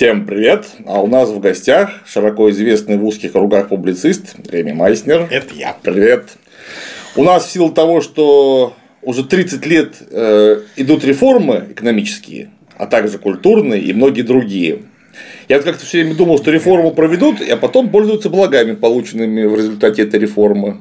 Всем привет! А у нас в гостях широко известный в узких кругах публицист Реми Майснер. Это я. Привет! У нас в силу того, что уже 30 лет э, идут реформы экономические, а также культурные и многие другие. Я вот как-то все время думал, что реформу проведут, а потом пользуются благами, полученными в результате этой реформы.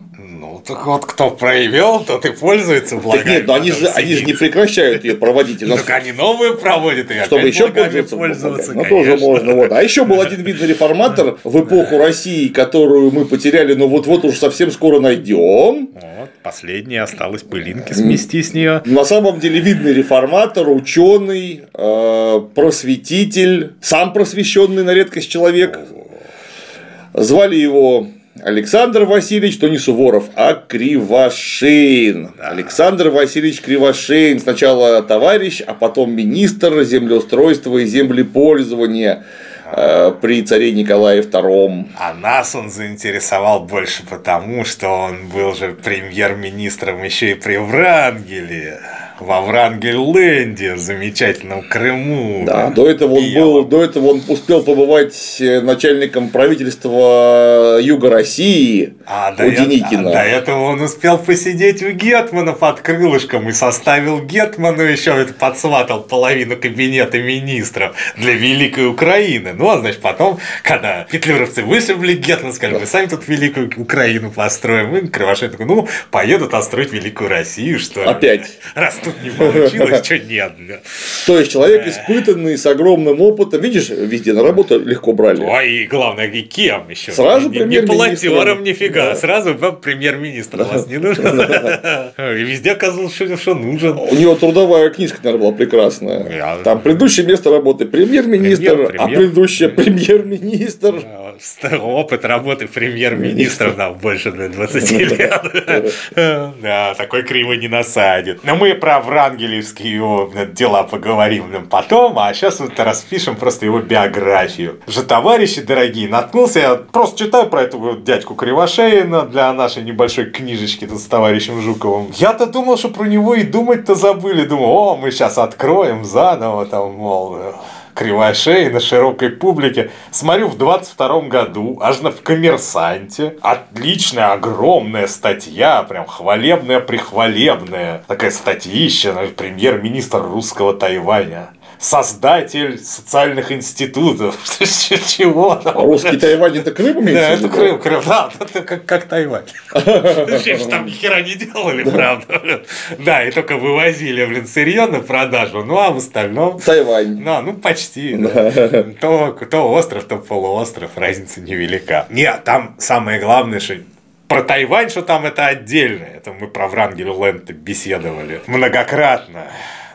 Ну, так вот, кто проявил, тот и пользуется благами. Так нет, но они же, они же не прекращают ее проводить. Ну, нас- так они новые проводят, и чтобы еще пользоваться, пользоваться, ну, тоже можно. Вот. А еще был один видный реформатор в эпоху России, которую мы потеряли, но вот-вот уж совсем скоро найдем. Вот, последняя осталась пылинки смести с нее. На самом деле видный реформатор, ученый, э, просветитель, сам просвещенный на редкость человек. Звали его Александр Васильевич, то не Суворов, а Кривошеин. Александр Васильевич Кривошеин. Сначала товарищ, а потом министр землеустройства и землепользования э, при царе Николае II. А нас он заинтересовал больше потому, что он был же премьер-министром еще и при Врангеле. Во Врангель-Ленде, в замечательном Крыму. Да, до этого он был, до этого он успел побывать э, начальником правительства Юга России А у до, э- Деникина. а до этого он успел посидеть у Гетмана под крылышком и составил Гетману еще это подсватал половину кабинета министров для Великой Украины. Ну, а значит, потом, когда петлюровцы вышибли Гетман, сказали, мы сами тут Великую Украину построим. И Кривошеин такой, ну, поедут отстроить Великую Россию, что. Опять. Раз тут не получилось, что нет. То есть человек испытанный с огромным опытом. Видишь, везде на работу легко брали. Ой, и главное, и кем еще? Сразу не, не полотером, нифига. Сразу премьер-министр вас не нужен. И везде оказалось, что, нужен. У него трудовая книжка, наверное, была прекрасная. Там предыдущее место работы премьер-министр, Премьер, а премьер. предыдущее премьер-министр. Опыт работы премьер-министра нам больше для 20 лет. Да, такой криво не насадит. Но мы про Врангелевские его дела поговорим потом, а сейчас вот распишем просто его биографию. Же, товарищи дорогие, наткнулся, я просто читаю про этого дядьку Кривошеина для нашей небольшой книжечки тут с товарищем Жуковым. Я-то думал, что про него и думать-то забыли. Думал, о, мы сейчас откроем заново, там, мол, Кривошеи на широкой публике. Смотрю, в 22 году, аж на в «Коммерсанте», отличная, огромная статья, прям хвалебная-прихвалебная. Такая статьища, премьер-министр русского Тайваня. Создатель социальных институтов. Чего там? Русский Тайвань это Крым Да, имеется в это? Крым, Крым, да, это как, как Тайвань. Там ни хера не делали, правда. Да, и только вывозили, блин, сырье на продажу, ну а в остальном Тайвань. да, ну почти. да. То, то остров, то полуостров, разница невелика. Нет, там самое главное, что про Тайвань, что там это отдельно. Это мы про Врангель Ленд беседовали многократно.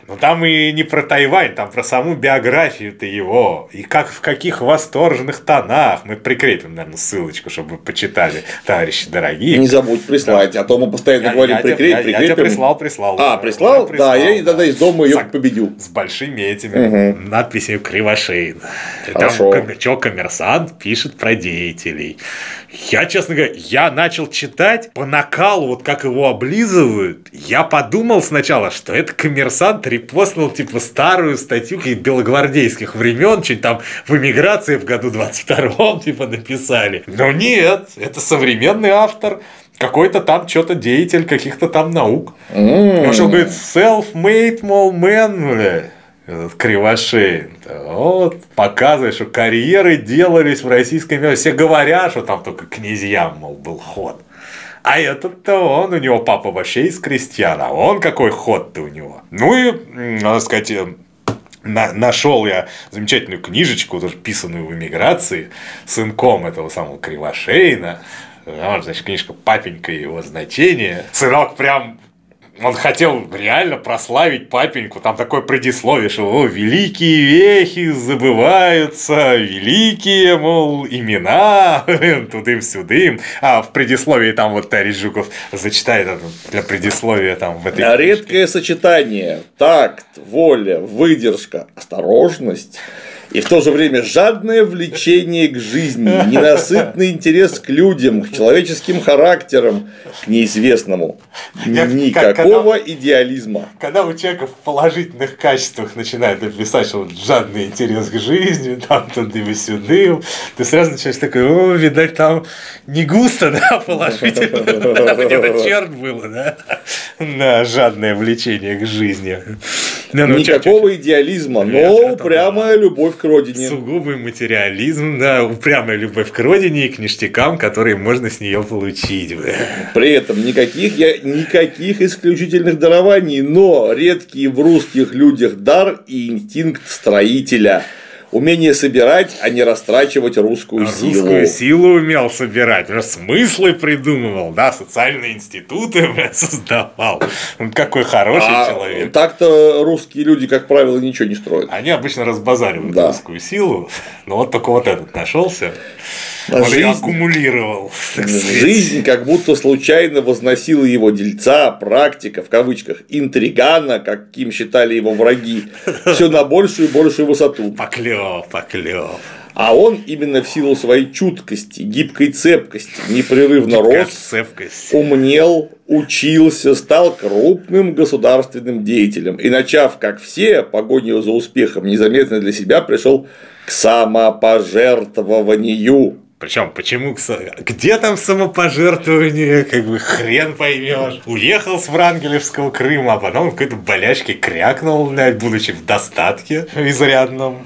Но там и не про Тайвань, там про саму биографию-то его. И как в каких восторженных тонах. Мы прикрепим, наверное, ссылочку, чтобы вы почитали, товарищи дорогие. Не забудь прислать, а то мы постоянно Я- говорим я прикрепь, я- Я тебе прикрепим. прислал, прислал. А, прислал? Уже Да, я прислал, тогда из дома ее Зак- победю. с большими этими надписями Кривошеин. Хорошо. Там чё коммерсант пишет про деятелей. Я, честно говоря, я начал читать по накалу, вот как его облизывают. Я подумал сначала, что это коммерсант репостнул типа старую статью каких белогвардейских времен, что-нибудь там в эмиграции в году 22-м типа написали. Но нет, это современный автор. Какой-то там что-то деятель каких-то там наук. Потому что он говорит, self-made, мол, man. Этот Кривошеин. Вот, показывает, что карьеры делались в российской империи. Все говорят, что там только князьям, мол, был ход. А этот-то он, у него папа вообще из крестьян, а он какой ход-то у него. Ну и, надо сказать, э, на- нашел я замечательную книжечку, тоже писанную в эмиграции, сынком этого самого Кривошеина. Вот, значит, книжка «Папенька и его значение». Сынок прям он хотел реально прославить папеньку. Там такое предисловие, что о, великие вехи забываются, великие, мол, имена, тудым-сюдым. А в предисловии там вот Тарис Жуков зачитает это для предисловия там в этой А. Редкое сочетание. Такт, воля, выдержка, осторожность И в то же время жадное влечение к жизни, ненасытный интерес к людям, к человеческим характерам, к неизвестному. Я- Никакого когда- идеализма. Когда у человека в положительных качествах начинает написать, что вот жадный интерес к жизни, там тудым и сюдым, ты сразу начинаешь такой, о, видать, там не густо, да, положительно. Где-то черт было, да? На жадное влечение к жизни. Ну, чё- чё- Никакого идеализма, Нет, но упрямая любовь к родине. Сугубый материализм, да, упрямая любовь к родине и к ништякам, которые можно с нее получить. При этом никаких, я, никаких исключительных дарований, но редкий в русских людях дар и инстинкт строителя. Умение собирать, а не растрачивать русскую, силу. Русскую силу умел собирать, уже смыслы придумывал, да, социальные институты создавал. Он какой хороший А человек. так-то русские люди, как правило, ничего не строят. Они обычно разбазаривают Да. русскую силу, но вот только вот этот нашелся. А Он ее жизнь- аккумулировал. Жизнь как будто случайно возносила его дельца, практика, в кавычках, интригана, каким считали его враги, все на большую и большую высоту. Поклев, поклев. А он именно в силу своей чуткости, гибкой цепкости, непрерывно рос, Цепкость. умнел, учился, стал крупным государственным деятелем. И начав, как все, погоню за успехом, незаметно для себя пришел к самопожертвованию. Причем, почему, где там самопожертвование, как бы хрен поймешь. Уехал с Врангелевского Крыма, а потом в какой-то болячке крякнул, блядь, будучи в достатке изрядном.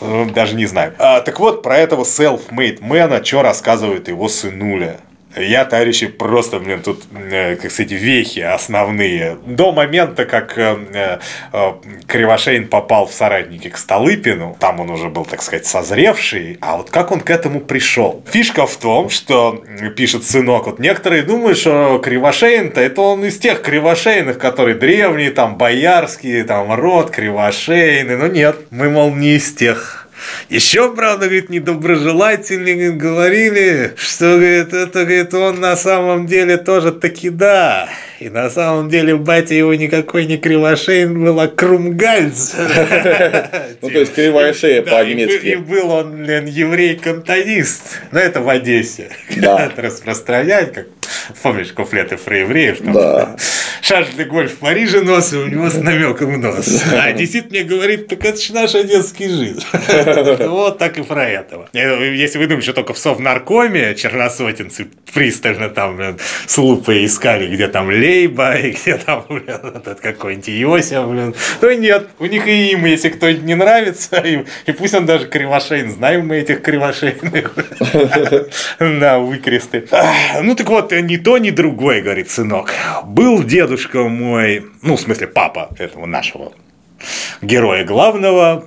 Э, Даже не знаю. А, так вот, про этого self-made мэна, что рассказывает его сынуля. Я, товарищи, просто, блин, тут, э, как сказать, вехи основные. До момента, как э, э, Кривошеин попал в соратники к Столыпину, там он уже был, так сказать, созревший, а вот как он к этому пришел? Фишка в том, что, пишет сынок, вот некоторые думают, что Кривошеин-то это он из тех Кривошеиных, которые древние, там, боярские, там, род Кривошеины, но нет, мы, мол, не из тех. Еще, правда, говорит, недоброжелатели говорит, говорили, что, говорит, это, говорит, он на самом деле тоже таки да. И на самом деле батя его никакой не Кривошеин был, а Крумгальц. Ну, то есть кривая шея по-немецки. был- и был он, блин, еврей-кантонист. Но это в Одессе. Да. Распространять, как помнишь куплеты фреевреев? там, Да. Шарль де Голь в Париже нос, и у него с намеком нос. А Одессит мне говорит, так это же наш одесский жид. Вот так и про этого. Э, Если вы думаете, что только в Совнаркоме черносотенцы пристально там блин, с лупой искали, где там Лейба, и где там, блин, этот какой-нибудь Иосиф, блин. Ну нет, у них и им, если кто-нибудь не нравится, и, и пусть он даже кривошейн, знаем мы этих кривошейных. Да, выкресты. Ну так вот, ни то, ни другое, говорит сынок. Был дедушка мой, ну, в смысле, папа этого нашего героя главного,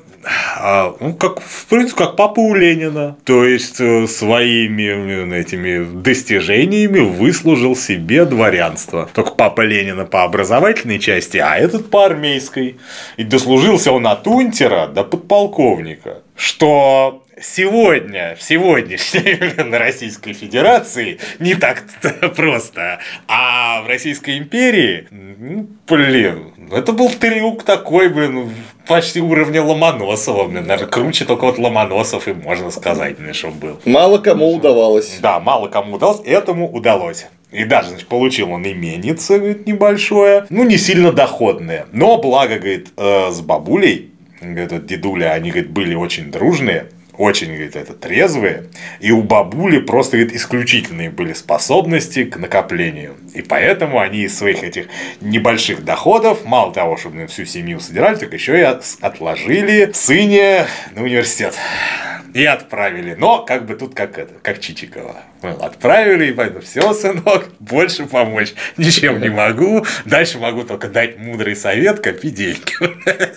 а, ну, как, в принципе, как папа у Ленина. То есть, э, своими э, этими достижениями выслужил себе дворянство. Только папа Ленина по образовательной части, а этот по армейской. И дослужился он от унтера до подполковника. Что сегодня, в сегодняшней блин, Российской Федерации не так просто. А в Российской империи, ну, блин, это был трюк такой, блин, почти уровня Ломоносова, блин, даже круче только вот Ломоносов и можно сказать, блин, что был. Мало кому удавалось. Да, мало кому удалось, этому удалось. И даже, значит, получил он именице, говорит, небольшое, ну, не сильно доходное. Но, благо, говорит, э, с бабулей, говорит, вот дедуля, они, говорит, были очень дружные, очень, говорит, это трезвые, и у бабули просто, говорит, исключительные были способности к накоплению. И поэтому они из своих этих небольших доходов, мало того, чтобы блин, всю семью содержали, так еще и от- отложили сыне на университет. И отправили. Но как бы тут как это, как Чичикова. Ну, Отправили, и поэтому все, сынок, больше помочь ничем не могу. Дальше могу только дать мудрый совет, копи деньги.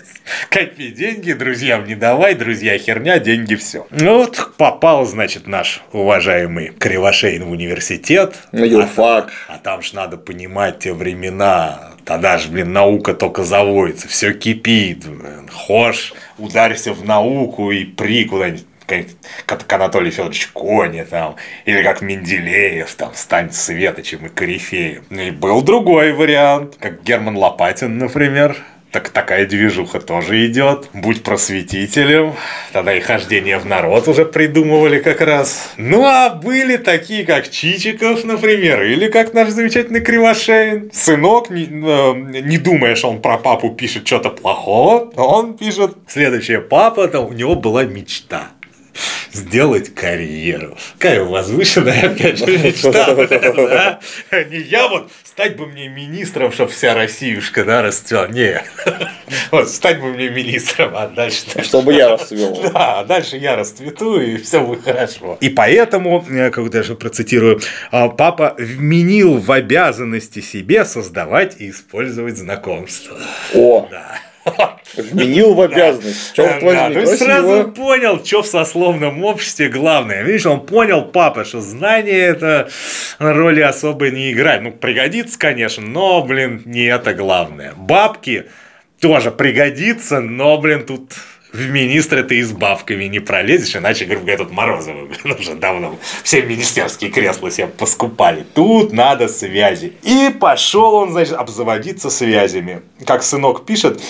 Копи деньги, друзьям не давай, друзья херня, деньги все. Ну вот попал, значит, наш уважаемый Кривошейн в университет. На юрфак. А там ж надо понимать те времена. Тогда ж, блин, наука только заводится, все кипит. блин. Хошь, ударься в науку и при куда-нибудь как как Анатолий Федорович Кони там, или как Менделеев там, стань светочем и корифеем. И был другой вариант, как Герман Лопатин, например. так такая движуха тоже идет. Будь просветителем. Тогда и хождение в народ уже придумывали как раз. Ну, а были такие, как Чичиков, например, или как наш замечательный Кривошеин. Сынок, не, э, не думая, что он про папу пишет что-то плохого, он пишет следующее. Папа, там, у него была мечта сделать карьеру. Какая возвышенная, опять же, мечта. да? Не я вот, стать бы мне министром, чтобы вся Россиюшка, да, расцвела. Не, вот, стать бы мне министром, а дальше... Чтобы я расцвел. Да, а дальше я расцвету, и все будет хорошо. И поэтому, как даже процитирую, «А, папа вменил в обязанности себе создавать и использовать знакомства. О, да. Вменил в обязанность. Черт возьми, да, ну сразу понял, что в сословном обществе главное. Видишь, он понял, папа, что знание это роли особо не играет. Ну, пригодится, конечно, но, блин, не это главное. Бабки тоже пригодится, но, блин, тут в министры ты и с бабками не пролезешь, иначе, грубо говоря, тут Морозовы уже давно все министерские кресла себе поскупали. Тут надо связи. И пошел он, значит, обзаводиться связями. Как сынок пишет,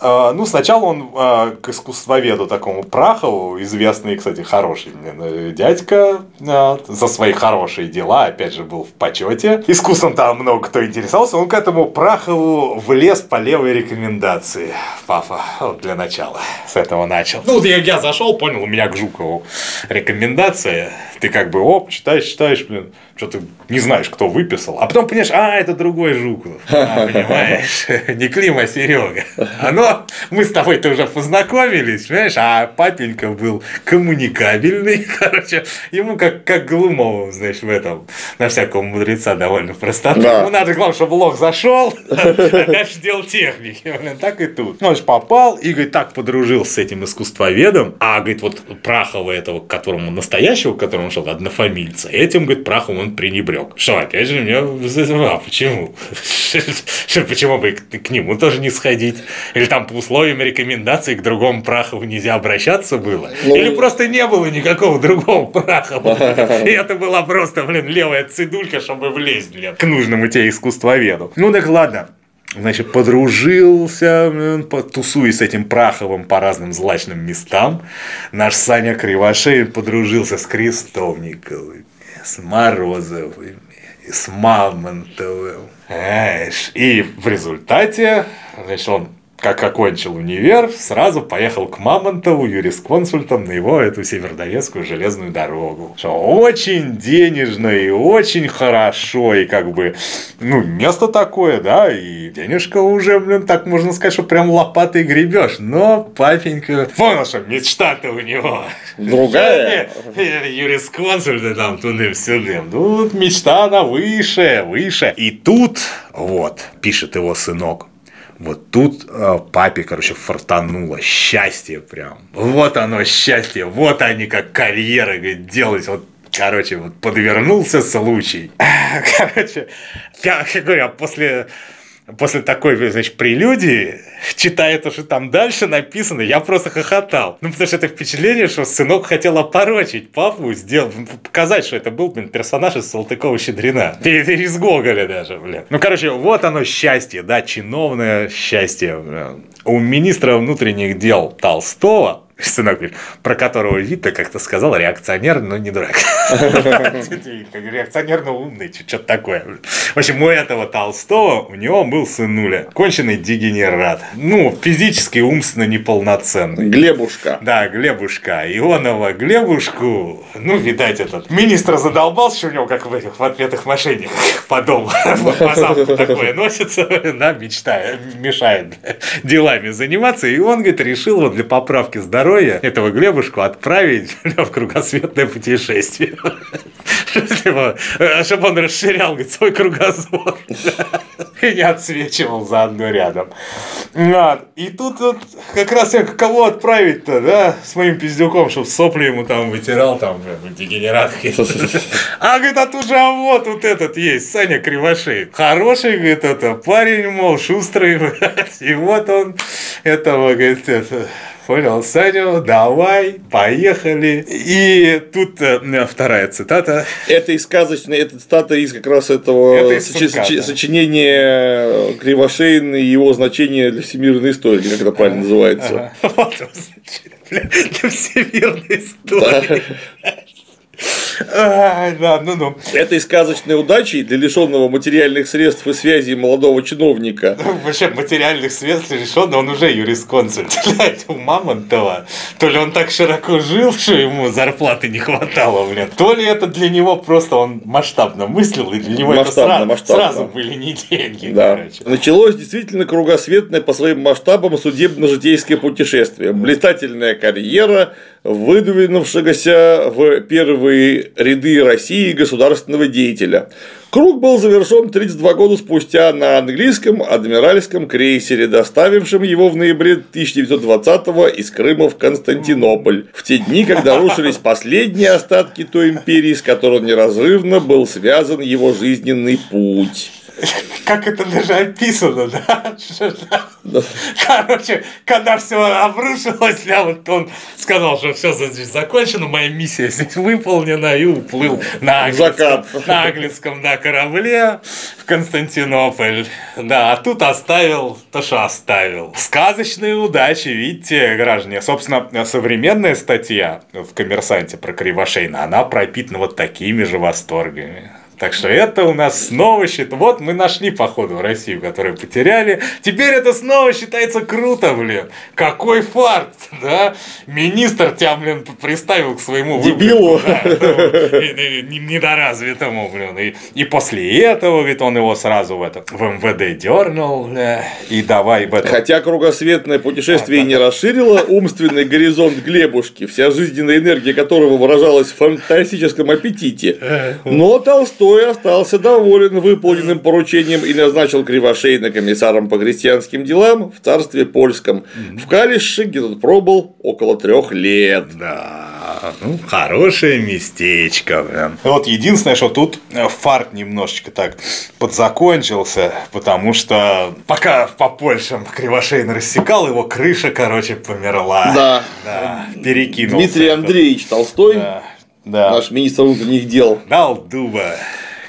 ну, сначала он а, к искусствоведу такому Прахову, известный, кстати, хороший э, дядька, а, за свои хорошие дела, опять же, был в почете. Искусством там много кто интересовался, он к этому Прахову влез по левой рекомендации. Папа, вот для начала, с этого начал. Ну, я, я зашел, понял, у меня к Жукову рекомендация, ты как бы, оп, читаешь, читаешь, блин, что ты не знаешь, кто выписал. А потом понимаешь, а, это другой Жуков. А, понимаешь, не Клим, а Серега. Оно, мы с тобой-то уже познакомились, понимаешь, а папенька был коммуникабельный, короче, ему как, как Глумову, знаешь, в этом, на всякого мудреца довольно простоту. Да. Ему надо, главное, чтобы лох зашел, а дальше делал техники. Так и тут. Ну, он же попал и, говорит, так подружился с этим искусствоведом, а, говорит, вот Прахова этого, к которому настоящего, к которому шел, однофамильца, этим, говорит, Праховым он пренебрег. Что, опять же, меня а почему? Почему бы к нему тоже не сходить? Или там по условиям рекомендаций к другому Прахову нельзя обращаться было? Ну... Или просто не было никакого другого Прахова? И это была просто, блин, левая цидулька, чтобы влезть, блин, к нужному тебе искусствоведу. Ну так ладно, Значит, подружился, тусуясь с этим Праховым по разным злачным местам. Наш Саня Кривошеин подружился с Крестовниковым с Морозовыми, с Мамонтовым. И в результате, значит, он как окончил универ, сразу поехал к Мамонтову юрисконсультом на его эту северодонецкую железную дорогу. Что очень денежно и очень хорошо, и как бы, ну, место такое, да, и денежка уже, блин, так можно сказать, что прям лопатой гребешь. Но папенька, понял, что мечта-то у него. Другая? Юрисконсульты там тудым-сюдым. Тут мечта, она выше, выше. И тут, вот, пишет его сынок, вот тут э, папе, короче, фартануло. Счастье прям. Вот оно счастье. Вот они как карьеры говорит, делать. Вот Короче, вот подвернулся случай. Короче, я говорю, а после после такой, значит, прелюдии, читая то, что там дальше написано, я просто хохотал. Ну, потому что это впечатление, что сынок хотел опорочить папу, сделать, показать, что это был, блин, персонаж из Салтыкова-Щедрина. Из Гоголя даже, блин. Ну, короче, вот оно счастье, да, чиновное счастье. У министра внутренних дел Толстого сынок про которого Вита как-то сказал, реакционер, но не дурак. Реакционер, но умный, что-то такое. В общем, у этого Толстого, у него был сынуля, конченый дегенерат. Ну, физически, умственно неполноценный. Глебушка. Да, Глебушка. Ионова Глебушку, ну, видать, этот министр задолбался, что у него, как в этих в ответах мошенниках по дому по замку такое носится, да, мечтает, мешает делами заниматься. И он, говорит, решил вот для поправки здоровья здоровья этого Глебушку отправить в кругосветное путешествие. Чтобы он расширял свой кругозор. И не отсвечивал заодно рядом. И тут вот как раз я кого отправить-то, да, с моим пиздюком, чтобы сопли ему там вытирал, там, дегенерат. А, говорит, а тут же, а вот, вот этот есть, Саня Кривошей. Хороший, говорит, это парень, мол, шустрый, и вот он этого, говорит, это, понял, Саню, давай, поехали. И тут э, вторая цитата. Это из сказочной, это цитата из как раз этого Это из сочи- да. сочинения Кривошеина и его значение для всемирной истории, как это правильно называется. Вот для всемирной истории. Да, ну ну. Этой сказочной удачей для лишенного материальных средств и связей молодого чиновника Вообще материальных средств лишен, он уже юрисконсульт. Блядь, у Мамонтова. То ли он так широко жил, что ему зарплаты не хватало, блин. То ли это для него просто он масштабно мыслил, и для него это Масштабно, сразу, масштабно. сразу были не деньги, Да. короче. Началось действительно кругосветное по своим масштабам судебно-житейское путешествие. Блистательная карьера, выдвинувшегося в первые ряды России государственного деятеля. Круг был завершен 32 года спустя на английском адмиральском крейсере, доставившем его в ноябре 1920-го из Крыма в Константинополь, в те дни, когда рушились последние остатки той империи, с которой неразрывно был связан его жизненный путь. Как это даже описано, да? Да. Короче, когда все обрушилось, бля, вот он сказал, что все здесь закончено, моя миссия здесь выполнена, и уплыл на английском, на английском да, корабле в Константинополь. Да, а тут оставил то, что оставил. Сказочные удачи, видите, граждане. Собственно, современная статья в «Коммерсанте» про Кривошейна, она пропитана вот такими же восторгами. Так что это у нас снова считается... Вот мы нашли, походу, Россию, которую потеряли. Теперь это снова считается круто, блин. Какой фарт, да? Министр тебя, блин, приставил к своему Дебилу. ну, недоразвитому, блин. И, и после этого, говорит, он его сразу в, это, в МВД дернул, бля, и давай в это... Хотя кругосветное путешествие и не расширило умственный горизонт Глебушки, вся жизненная энергия которого выражалась в фантастическом аппетите, но Толстой остался доволен выполненным поручением и назначил Кривошейна комиссаром по крестьянским делам в царстве польском, в Калише, где тот пробыл около трех лет. Да, ну, хорошее местечко, блин. Вот единственное, что тут э, фарт немножечко так подзакончился, потому что пока по Польшам Кривошейн рассекал, его крыша, короче, померла. Да. Да, перекинулся. Дмитрий. Андреевич Толстой, Да, да. наш министр внутренних дел, дал дуба.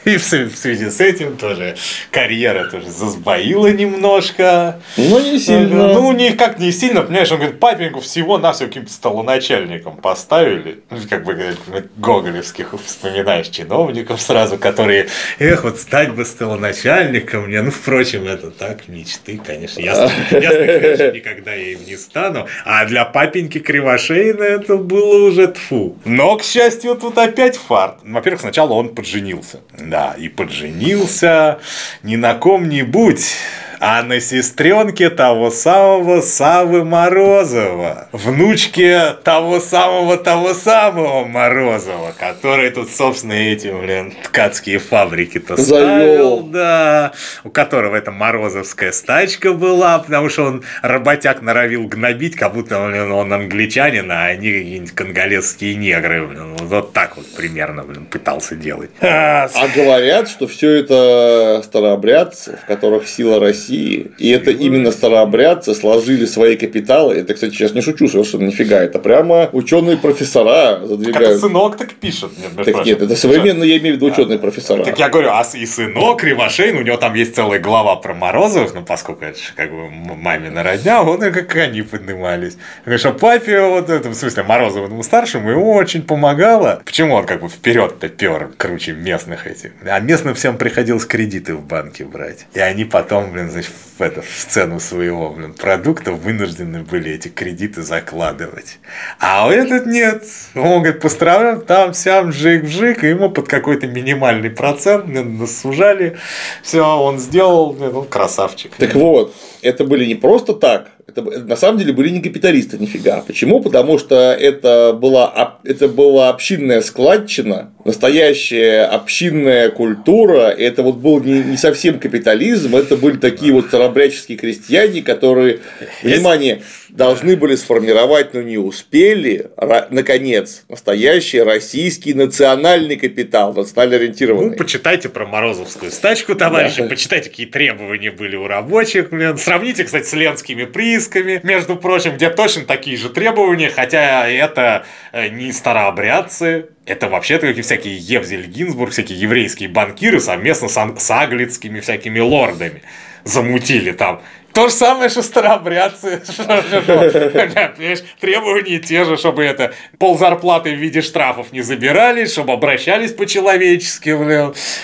И в свя- в связи с этим тоже карьера тоже засбоила немножко. но не сильно. Ну, не как не сильно, понимаешь, он говорит, папеньку всего на все каким-то столоначальником поставили. Ну, Как бы говорит, гоголевских вспоминаешь чиновников сразу, которые, эх, вот стать бы столоначальником мне. Ну, впрочем, это так, мечты, конечно. Я, конечно, никогда я им не стану. А для папеньки Кривошейна это было уже тфу. Но, к счастью, тут опять фарт. Во-первых, сначала он подженился. Да, и подженился. Не на ком-нибудь, а на сестренке того самого Савы Морозова, внучке того самого того самого Морозова, который тут, собственно, эти, блин, ткацкие фабрики-то ставил, да, у которого эта морозовская стачка была, потому что он работяг норовил гнобить, как будто блин, он англичанин, а они какие-нибудь конголезские негры, блин, вот так вот примерно, блин, пытался делать. А говорят, что все это старообрядцы, в которых сила России, и это именно старообрядцы сложили свои капиталы. Это, кстати, сейчас не шучу совершенно нифига. Это прямо ученые профессора Так это задвигают. сынок так пишет. между Так прочим. нет, это современно, я имею в виду ученые профессора. Так я говорю, а и сынок Кривошейн, у него там есть целая глава про Морозовых, ну, поскольку это же как бы мамина родня, вот и как они поднимались. А папе, вот это, в смысле, Морозовому старшему, ему очень помогало. Почему он как бы вперед-то пер круче местных этих? А местным всем приходилось кредиты в банке брать. И они потом, блин, значит, в, это, в цену своего, блин, продукта вынуждены были эти кредиты закладывать. А этот нет. Он говорит, построил там, сям, жик-вжик, и ему под какой-то минимальный процент насужали. Все, он сделал, он красавчик. Так вот, это были не просто так, это на самом деле были не капиталисты нифига. Почему? Потому что это была, это была общинная складчина, настоящая общинная культура. Это вот был не, не совсем капитализм, это были такие вот старобряческие крестьяне, которые, внимание, должны были сформировать, но не успели, наконец, настоящий российский национальный капитал, национально Ну, ориентированный. почитайте про Морозовскую стачку, товарищи, Да. почитайте, какие требования были у рабочих. Сравните, кстати, с ленскими призами, списками, между прочим, где точно такие же требования, хотя это э, не старообрядцы, это вообще-то всякие Евзель Гинзбург, всякие еврейские банкиры совместно с, с аглицкими всякими лордами замутили там то же самое, что старообрядцы. Требования те же, чтобы это пол зарплаты в виде штрафов не забирали, чтобы обращались по-человечески,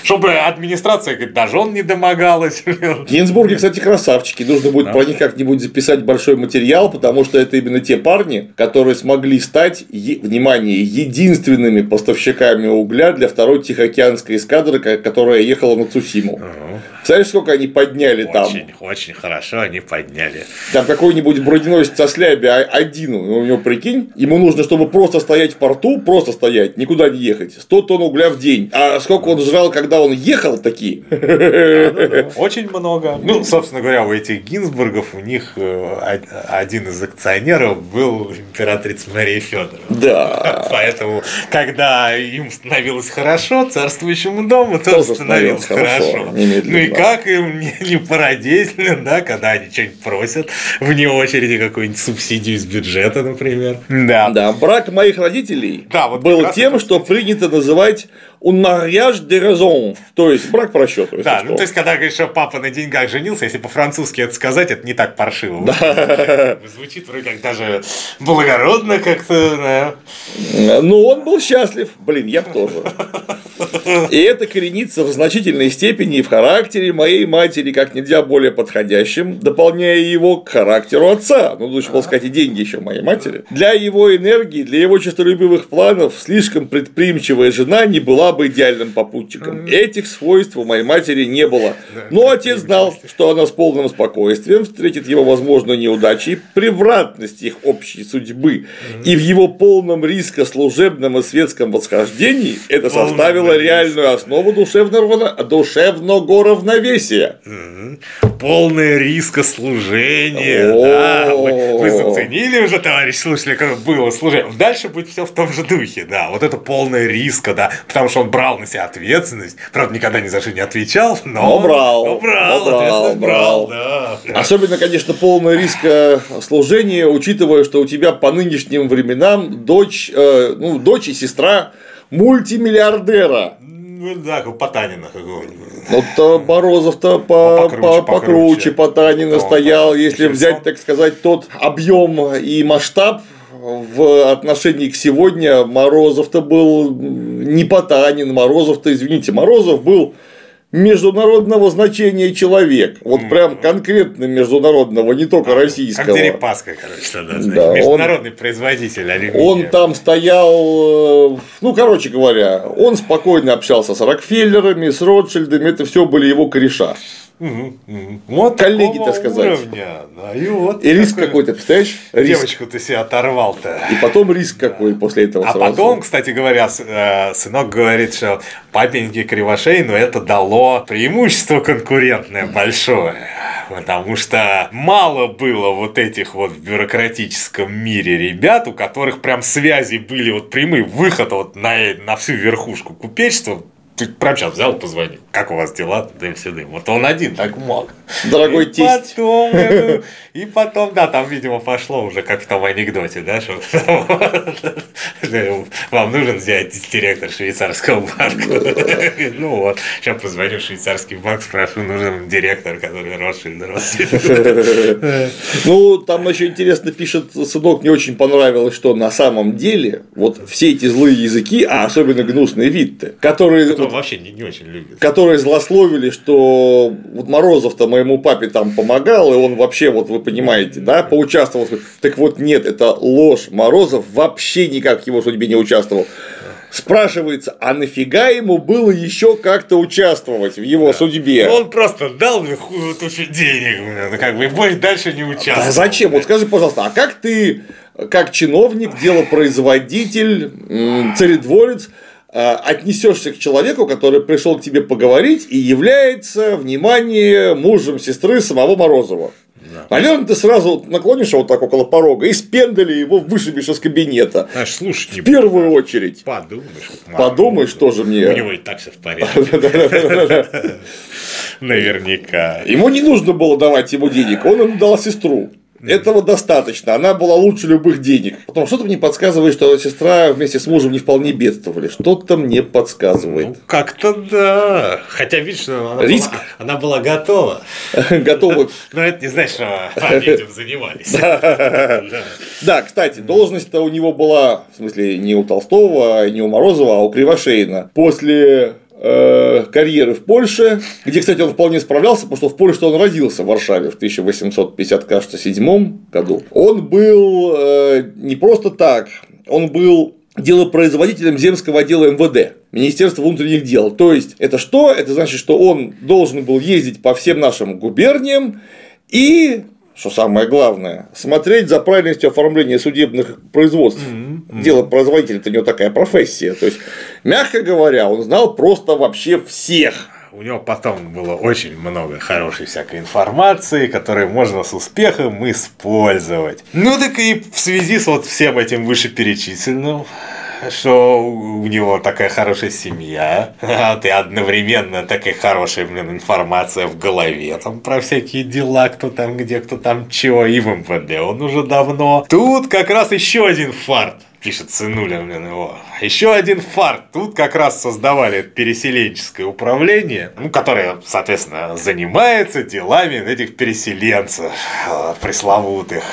чтобы администрация говорит, даже он не домогалась. Гинзбурги, кстати, красавчики. Нужно будет про них как-нибудь записать большой материал, потому что это именно те парни, которые смогли стать, внимание, единственными поставщиками угля для второй Тихоокеанской эскадры, которая ехала на Цусиму. Знаешь, сколько они подняли там? Очень, очень хорошо они подняли. Там какой-нибудь броненосец со сляби один, у него, прикинь, ему нужно, чтобы просто стоять в порту, просто стоять, никуда не ехать, 100 тонн угля в день. А сколько он жрал, когда он ехал, такие? Очень много. Ну, собственно говоря, у этих Гинзбургов, у них э, один из акционеров был императрица Мария Федоровна. Да. Поэтому, когда им становилось хорошо, царствующему дому тоже, становилось хорошо. Ну и как им не, не породительно, да, когда они что-нибудь просят, вне очереди какую-нибудь субсидию из бюджета, например. Да. Да, брак моих родителей да, вот был тем, что принято называть un mariage de raison, то есть брак по расчету. Да, ну то есть, когда говоришь, что папа на деньгах женился, если по-французски это сказать, это не так паршиво. Да. Звучит вроде как даже благородно как-то. Да. Ну, он был счастлив. Блин, я тоже. И это коренится в значительной степени в характере моей матери, как нельзя более подходящим, дополняя его к характеру отца. Ну, лучше было сказать, и деньги еще моей матери. Для его энергии, для его честолюбивых планов слишком предприимчивая жена не была бы идеальным попутчиком. Этих свойств у моей матери не было. Но отец знал, что она с полным спокойствием встретит его возможную неудачу и превратность их общей судьбы. И в его полном риска служебном и светском восхождении это составило реальную основу душевного, душевного равновесия. Полное риска служения. Да. Вы, вы заценили уже, товарищ слушатели, как было служение. Дальше будет все в том же духе, да. Вот это полное риска, да. Потому что он брал на себя ответственность. Правда, никогда ни за что не отвечал, но, но брал. Но брал, но брал, брал. Да. Особенно, конечно, полное риска служения, учитывая, что у тебя по нынешним временам дочь, э, ну, дочь и сестра мультимиллиардера. Ну да, как Потанина какого-нибудь. Вот Морозов-то по, покруче, по, покруче, покруче Потанина стоял, если взять, так сказать, тот объем и масштаб в отношении к сегодня Морозов-то был не Потанин, Морозов-то, извините, Морозов был международного значения человек. Вот mm. прям конкретно международного, не только а, российского. Как Дерипаска, короче, тогда, да, Международный он, производитель алюминия. Он там стоял, э, ну, короче говоря, он спокойно общался с Рокфеллерами, с Ротшильдами, это все были его кореша. Вот коллеги, так сказать. Уровня. Да, и, вот и риск какой-то, представляешь? Риск. Девочку ты себе оторвал-то. И потом риск какой после этого. А сразу. потом, кстати говоря, э, сынок говорит, что папеньки кривошей, но это дало преимущество конкурентное большое. Потому что мало было вот этих вот в бюрократическом мире ребят, у которых прям связи были вот прямые, выход вот на, на всю верхушку купечества ты прям сейчас взял позвонил. Как у вас дела? Дым сюда. Вот он один так мог. Дорогой и тесть. Потом, и потом, да, там, видимо, пошло уже как в том анекдоте, да, что вам нужен взять директор швейцарского банка. Ну вот, сейчас позвоню в швейцарский банк, спрошу, нужен директор, который Ротшильд Ну, там еще интересно пишет, сынок, мне очень понравилось, что на самом деле вот все эти злые языки, а особенно гнусные Витте, которые вообще не, очень любит. Которые злословили, что вот Морозов-то моему папе там помогал, и он вообще, вот вы понимаете, да, поучаствовал. Так вот, нет, это ложь. Морозов вообще никак в его судьбе не участвовал. Спрашивается, а нафига ему было еще как-то участвовать в его да. судьбе? Он просто дал мне тучу денег, ну, как бы, и больше дальше не участвовал. А зачем? Вот скажи, пожалуйста, а как ты, как чиновник, делопроизводитель, царедворец, отнесешься к человеку, который пришел к тебе поговорить и является, внимание, мужем сестры самого Морозова. Да. Наверное, ты сразу наклонишься вот так около порога и с пендали его вышибешь из кабинета. Аж слушай, в первую очередь. Подумаешь. Подумаешь тоже мне. У него и так все в порядке. Наверняка. Ему не нужно было давать ему денег, он ему дал сестру. Этого достаточно. Она была лучше любых денег. Потом что-то мне подсказывает, что сестра вместе с мужем не вполне бедствовали. Что-то мне подсказывает. Ну, как-то да. Хотя видишь, она, Риск. Была, она была готова. Готова. Но это не значит, что этим занимались. Да, кстати, должность-то у него была, в смысле, не у Толстого, не у Морозова, а у Кривошеина. После карьеры в Польше, где, кстати, он вполне справлялся, потому что в Польше он родился в Варшаве в 1857 году. Он был э, не просто так, он был делопроизводителем земского отдела МВД, Министерства внутренних дел. То есть, это что? Это значит, что он должен был ездить по всем нашим губерниям и что самое главное, смотреть за правильностью оформления судебных производств. Mm-hmm. Дело производителя это у него такая профессия. То есть, мягко говоря, он знал просто вообще всех. У него потом было очень много хорошей всякой информации, которую можно с успехом использовать. Ну так и в связи с вот всем этим вышеперечисленным, что у него такая хорошая семья, а ты одновременно такая хорошая, блин, информация в голове там про всякие дела, кто там где, кто там чего, и в МВД он уже давно. Тут как раз еще один фарт пишет сынуля, блин, его. Еще один фарт. Тут как раз создавали переселенческое управление, ну, которое, соответственно, занимается делами этих переселенцев э, пресловутых.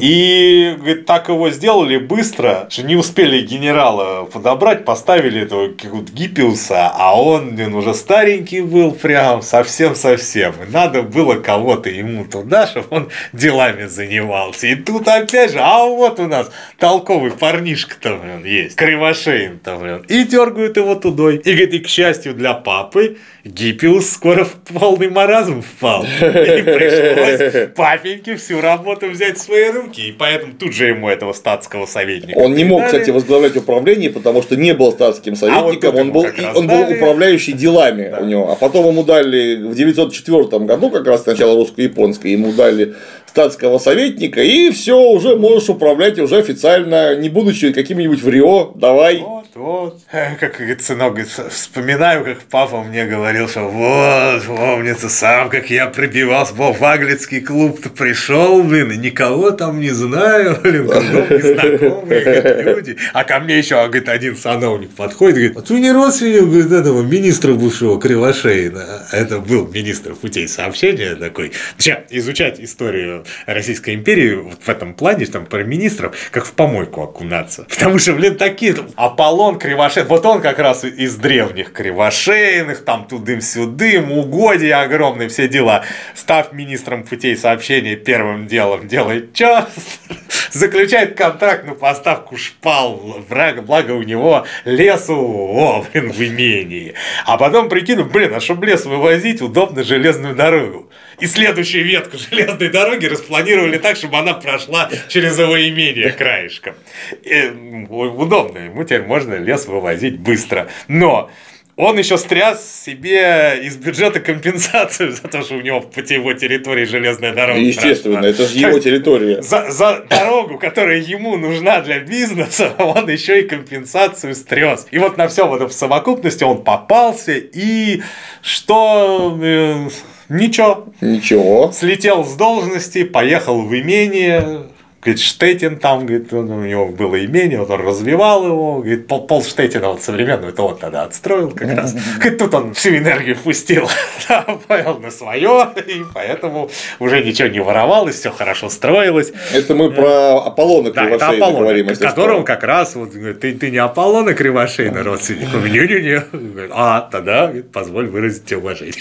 И говорит, так его сделали быстро, что не успели генерала подобрать, поставили этого Гиппиуса, а он блин, уже старенький был прям совсем-совсем. И надо было кого-то ему туда, чтобы он делами занимался. И тут опять же, а вот у нас толковый парнишка там есть, Кривошеин там, блин, и дергают его тудой. И говорит, и к счастью для папы, Гиппиус скоро в полный маразм впал. И пришлось папеньке всю работу взять в свои руки. И поэтому тут же ему этого статского советника. Он не мог, кстати, возглавлять управление, потому что не был статским советником, а вот он, был, он был управляющий делами да. у него. А потом ему дали в 904 году, как раз сначала русско-японской, ему дали статского советника, и все, уже можешь управлять уже официально, не будучи каким-нибудь в Рио, давай. Вот, вот. Как говорит, сынок, вспоминаю, как папа мне говорил, что вот, помнится сам, как я пробивался, в Аглицкий клуб-то пришел, блин, никого там не знаю, блин, незнакомые люди. А ко мне еще, говорит, один сановник подходит, говорит, вот вы не родственник, говорит, этого министра бывшего Кривошеина. Это был министр путей сообщения такой. Сейчас изучать историю Российской империи вот в этом плане, там, про министров, как в помойку окунаться. Потому что, блин, такие, Аполлон Кривошеин, вот он как раз из древних Кривошейных, там тудым-сюдым, угодья огромные, все дела. Став министром путей сообщения, первым делом делает чё? Заключает контракт на поставку шпал, благо, благо у него лесу, о, блин, в имении. А потом прикину, блин, а чтобы лес вывозить, удобно железную дорогу. И следующую ветку железной дороги распланировали так, чтобы она прошла через его имение краешком. И, удобно, ему теперь можно лес вывозить быстро. Но он еще стряс себе из бюджета компенсацию за то, что у него по его территории железная дорога. Естественно, прошла. это же его территория. За, за дорогу, которая ему нужна для бизнеса, он еще и компенсацию стряс. И вот на все вот в совокупности он попался, и что э, Ничего. Ничего. Слетел с должности, поехал в имение, Говорит, Штетин там, говорит, у него было имение, вот он развивал его. Говорит, пол, пол Штетина вот современного, это он тогда отстроил как раз. Говорит, тут он всю энергию впустил, понял на свое, и поэтому уже ничего не воровалось, все хорошо строилось. Это мы про Аполлона да, это Аполлона, говорим. Которому как раз, вот, ты, ты не Аполлона Кривошейна родственник, не-не-не. А, тогда говорит, позволь выразить тебе уважение.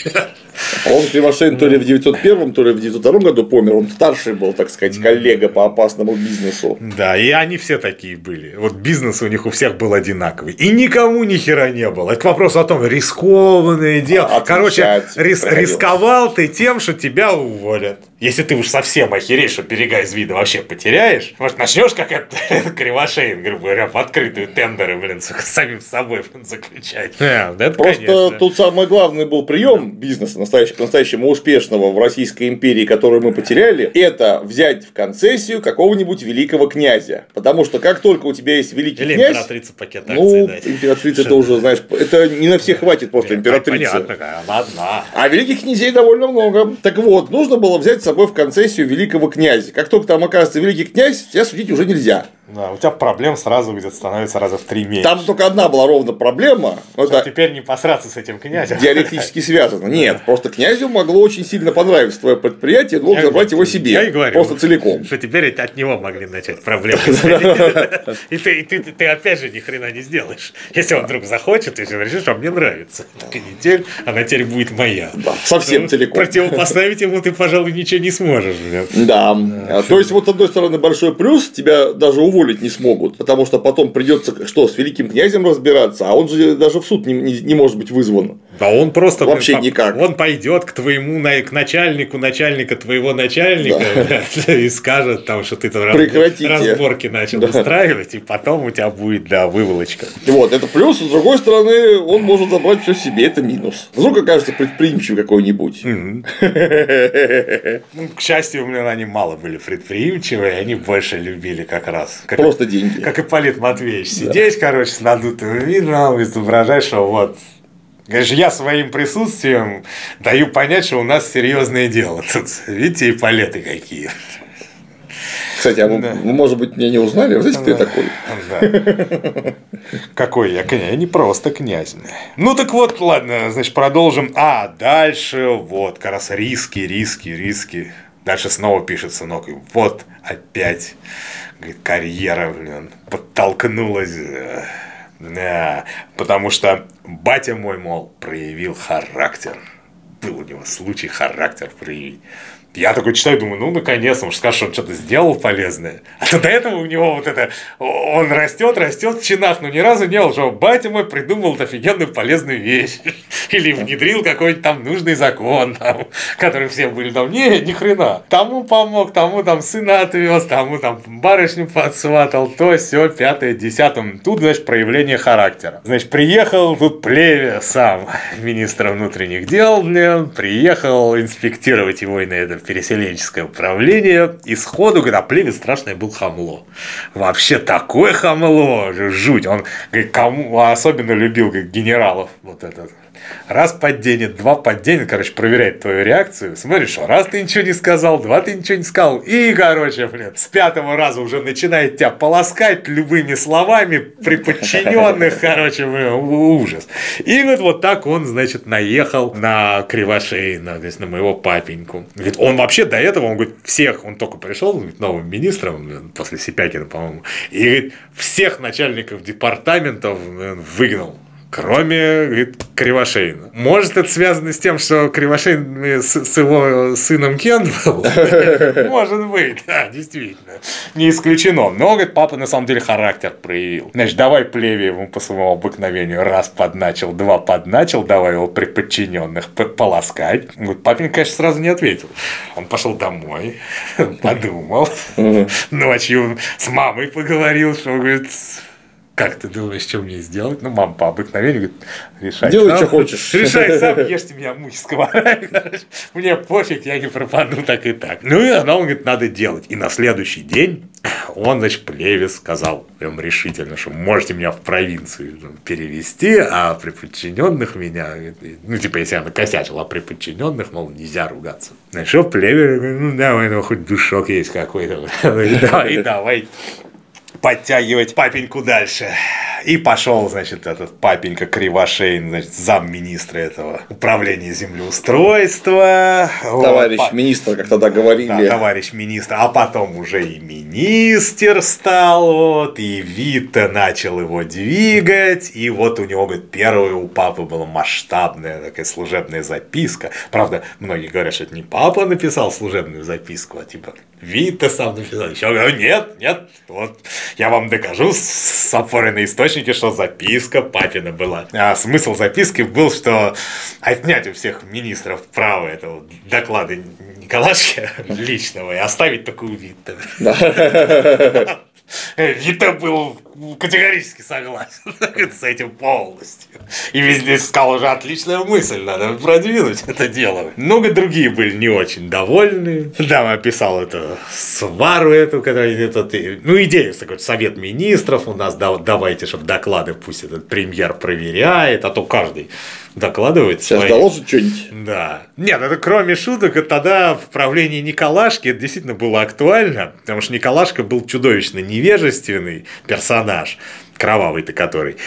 Аполлон Кривошейн то ли в 901, то ли в 902 году помер, он старший был, так сказать, коллега по опасному опасному бизнесу. Да, и они все такие были. Вот бизнес у них у всех был одинаковый. И никому ни хера не было. Это вопрос о том, рискованное дело. А, Короче, рис, рисковал ты тем, что тебя уволят. Если ты уж совсем охереешь, что берега из вида вообще потеряешь, может, начнешь как это Кривошеин, грубо говоря, в открытую тендеры, блин, с самим собой блин, заключать. Yeah, это, Просто конечно. тут самый главный был прием бизнеса настоящего, настоящему успешного в Российской империи, который мы потеряли, это взять в концессию какого-нибудь великого князя. Потому что как только у тебя есть великий Или князь... императрица пакет Ну, дать. императрица это уже, знаешь, это не на всех хватит просто императрица. Понятно, она одна. А великих князей довольно много. Так вот, нужно было взять собой в концессию великого князя. Как только там оказывается великий князь, тебя судить уже нельзя. Да, у тебя проблем сразу где-то становится раза в три меньше. Там только одна была ровно проблема. Это теперь не посраться с этим князем. Диалектически связано. Нет, просто князю могло очень сильно понравиться твое предприятие, мог забрать его себе. Я и говорю. Просто целиком. Что теперь от него могли начать проблемы. И ты опять же ни хрена не сделаешь. Если он вдруг захочет, если решит, что мне нравится. Канитель, она теперь будет моя. Совсем ну, целиком. Противопоставить ему ты, пожалуй, ничего не сможешь. Да. То есть, вот с одной стороны, большой плюс, тебя даже уволят уволить не смогут, потому что потом придется что, с великим князем разбираться, а он же даже в суд не, не, не может быть вызван. Да он просто вообще блин, никак. Он пойдет к твоему к начальнику начальника твоего начальника да. и скажет там, что ты там разборки начал да. устраивать, и потом у тебя будет да выволочка. Вот это плюс, с другой стороны, он может забрать все себе, это минус. Вдруг окажется предприимчивый какой-нибудь. Ну, к счастью, у меня они мало были предприимчивые, они больше любили как раз как, Просто деньги. Как и Полит Матвеевич. Сидеть, короче, с надутым видом, изображать, что вот Говоришь, я своим присутствием даю понять, что у нас серьезное дело. Тут, видите, и палеты какие. Кстати, а вы, да. вы, может быть, меня не узнали? Вы знаете, кто да. я такой? Да. Какой я князь? Я не просто князь. Ну так вот, ладно, значит, продолжим. А, дальше вот, как раз риски, риски, риски. Дальше снова пишет сынок. И вот опять говорит, карьера, блин, подтолкнулась. Да, потому что батя мой, мол, проявил характер. Был у него случай характер проявить. Я такой читаю, думаю, ну, наконец, он скажет, что он что-то сделал полезное. А то до этого у него вот это, он растет, растет в чинах, но ни разу не был, что батя мой придумал офигенную полезную вещь. Или внедрил какой-нибудь там нужный закон, там, который все были там, не, ни хрена. Тому помог, тому там сына отвез, тому там барышню подсватал, то все, пятое, десятое. Тут, значит, проявление характера. Значит, приехал тут плеве сам, министр внутренних дел, блин, приехал инспектировать его и на это переселенческое управление, и сходу, когда племя страшное был хамло. Вообще такое хамло, жуть. Он говорит, кому особенно любил как генералов вот этот Раз подденет, два подденет, короче, проверяет твою реакцию. Смотришь, что раз ты ничего не сказал, два ты ничего не сказал. И, короче, блин, с пятого раза уже начинает тебя полоскать любыми словами при подчиненных, короче, блин, ужас. И вот, вот так он, значит, наехал на Кривошеина, то есть на моего папеньку. Говорит, он вообще до этого, он говорит, всех, он только пришел говорит, новым министром после Сипякина, по-моему, и говорит, всех начальников департаментов выгнал кроме говорит, Кривошеина. Может, это связано с тем, что Кривошеин с, с его сыном Кен был? Может быть, да, действительно. Не исключено. Но, говорит, папа на самом деле характер проявил. Значит, давай плеве ему по своему обыкновению раз подначил, два подначил, давай его при подчиненных полоскать. Говорит, папин, конечно, сразу не ответил. Он пошел домой, подумал, ночью с мамой поговорил, что, говорит, как ты думаешь, что мне сделать? Ну, мама по обыкновению говорит, решай Делай, сам. что хочешь. Решай сам, ешьте меня муть сковородой. Мне пофиг, я не пропаду так и так. Ну, и она, он говорит, надо делать. И на следующий день он, значит, Плевис сказал прям решительно, что можете меня в провинцию перевести, а при подчиненных меня, ну, типа, если я накосячил, а при подчиненных, мол, нельзя ругаться. Значит, Плевис, ну, давай, ну, хоть душок есть какой-то. И давай подтягивать папеньку дальше. И пошел, значит, этот папенька Кривошейн, значит, замминистра этого управления землеустройства. Товарищ вот, министр, как тогда говорили. Да, товарищ министр. А потом уже и министр стал, вот, и Вита начал его двигать. И вот у него, говорит, первая у папы была масштабная такая служебная записка. Правда, многие говорят, что это не папа написал служебную записку, а типа Вита сам написал. Еще говорю, нет, нет, вот я вам докажу с опорой на источники, что записка папина была. А смысл записки был, что отнять у всех министров право этого доклада Николашки личного и оставить такую Вита. Вита был категорически согласен с этим полностью. И везде сказал уже отличная мысль, надо продвинуть это дело. Много другие были не очень довольны. Там описал это свару эту, которая это, ну идею, такой совет министров у нас, давайте, чтобы доклады пусть этот премьер проверяет, а то каждый докладывает Сейчас свои... доложит что-нибудь. Да. Нет, это кроме шуток, это тогда в правлении Николашки это действительно было актуально, потому что Николашка был чудовищно невежественный персонаж nasz. Кровавый-то который.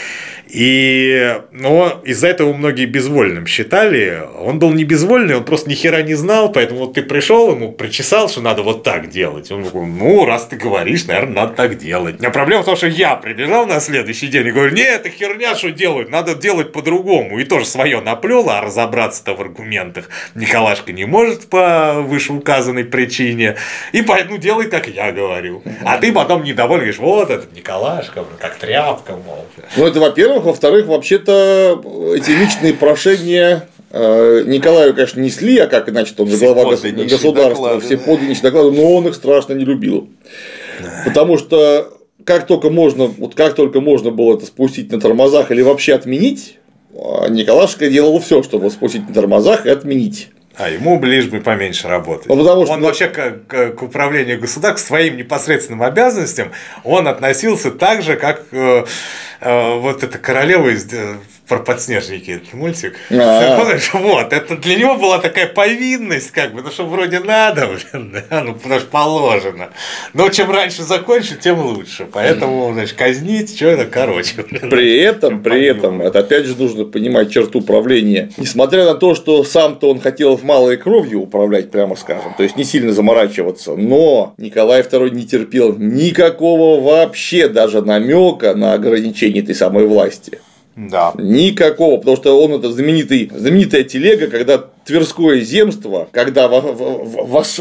И, но из-за этого многие безвольным считали. Он был не безвольный, он просто ни хера не знал, поэтому вот ты пришел, ему причесал, что надо вот так делать. Он такой, ну, раз ты говоришь, наверное, надо так делать. А проблема в том, что я прибежал на следующий день и говорю, нет, это херня, что делают, надо делать по-другому. И тоже свое наплел, а разобраться-то в аргументах Николашка не может по вышеуказанной причине. И поэтому делай, как я говорю. А ты потом недоволен, говоришь, вот этот Николашка, как тряпка, мол. Ну, это во-первых. Во-вторых, вообще-то эти личные прошения э, Николаю, конечно, несли, а как иначе он глава государства, доклады, все подлинничные доклады, но он их страшно не любил. Потому что как только можно, вот как только можно было это спустить на тормозах или вообще отменить, а Николашка делал все, чтобы спустить на тормозах и отменить. А ему лишь бы поменьше работать. Ну, потому что... Он вообще к, к, к управлению государством, к своим непосредственным обязанностям, он относился так же, как э, э, вот эта королева из э, про подснежники этот мультик. А. Вот, это для него была такая повинность, как бы, ну что вроде надо, блин, да, ну потому что положено. Но чем раньше закончить, тем лучше. Поэтому, значит, казнить, что это короче. Блин. При этом, при этом, это опять же нужно понимать черту управления. Несмотря на то, что сам-то он хотел в малой кровью управлять, прямо скажем, то есть не сильно заморачиваться, но Николай II не терпел никакого вообще даже намека на ограничение этой самой власти. Да. Никакого, потому что он это знаменитый, знаменитая телега, когда Тверское земство, когда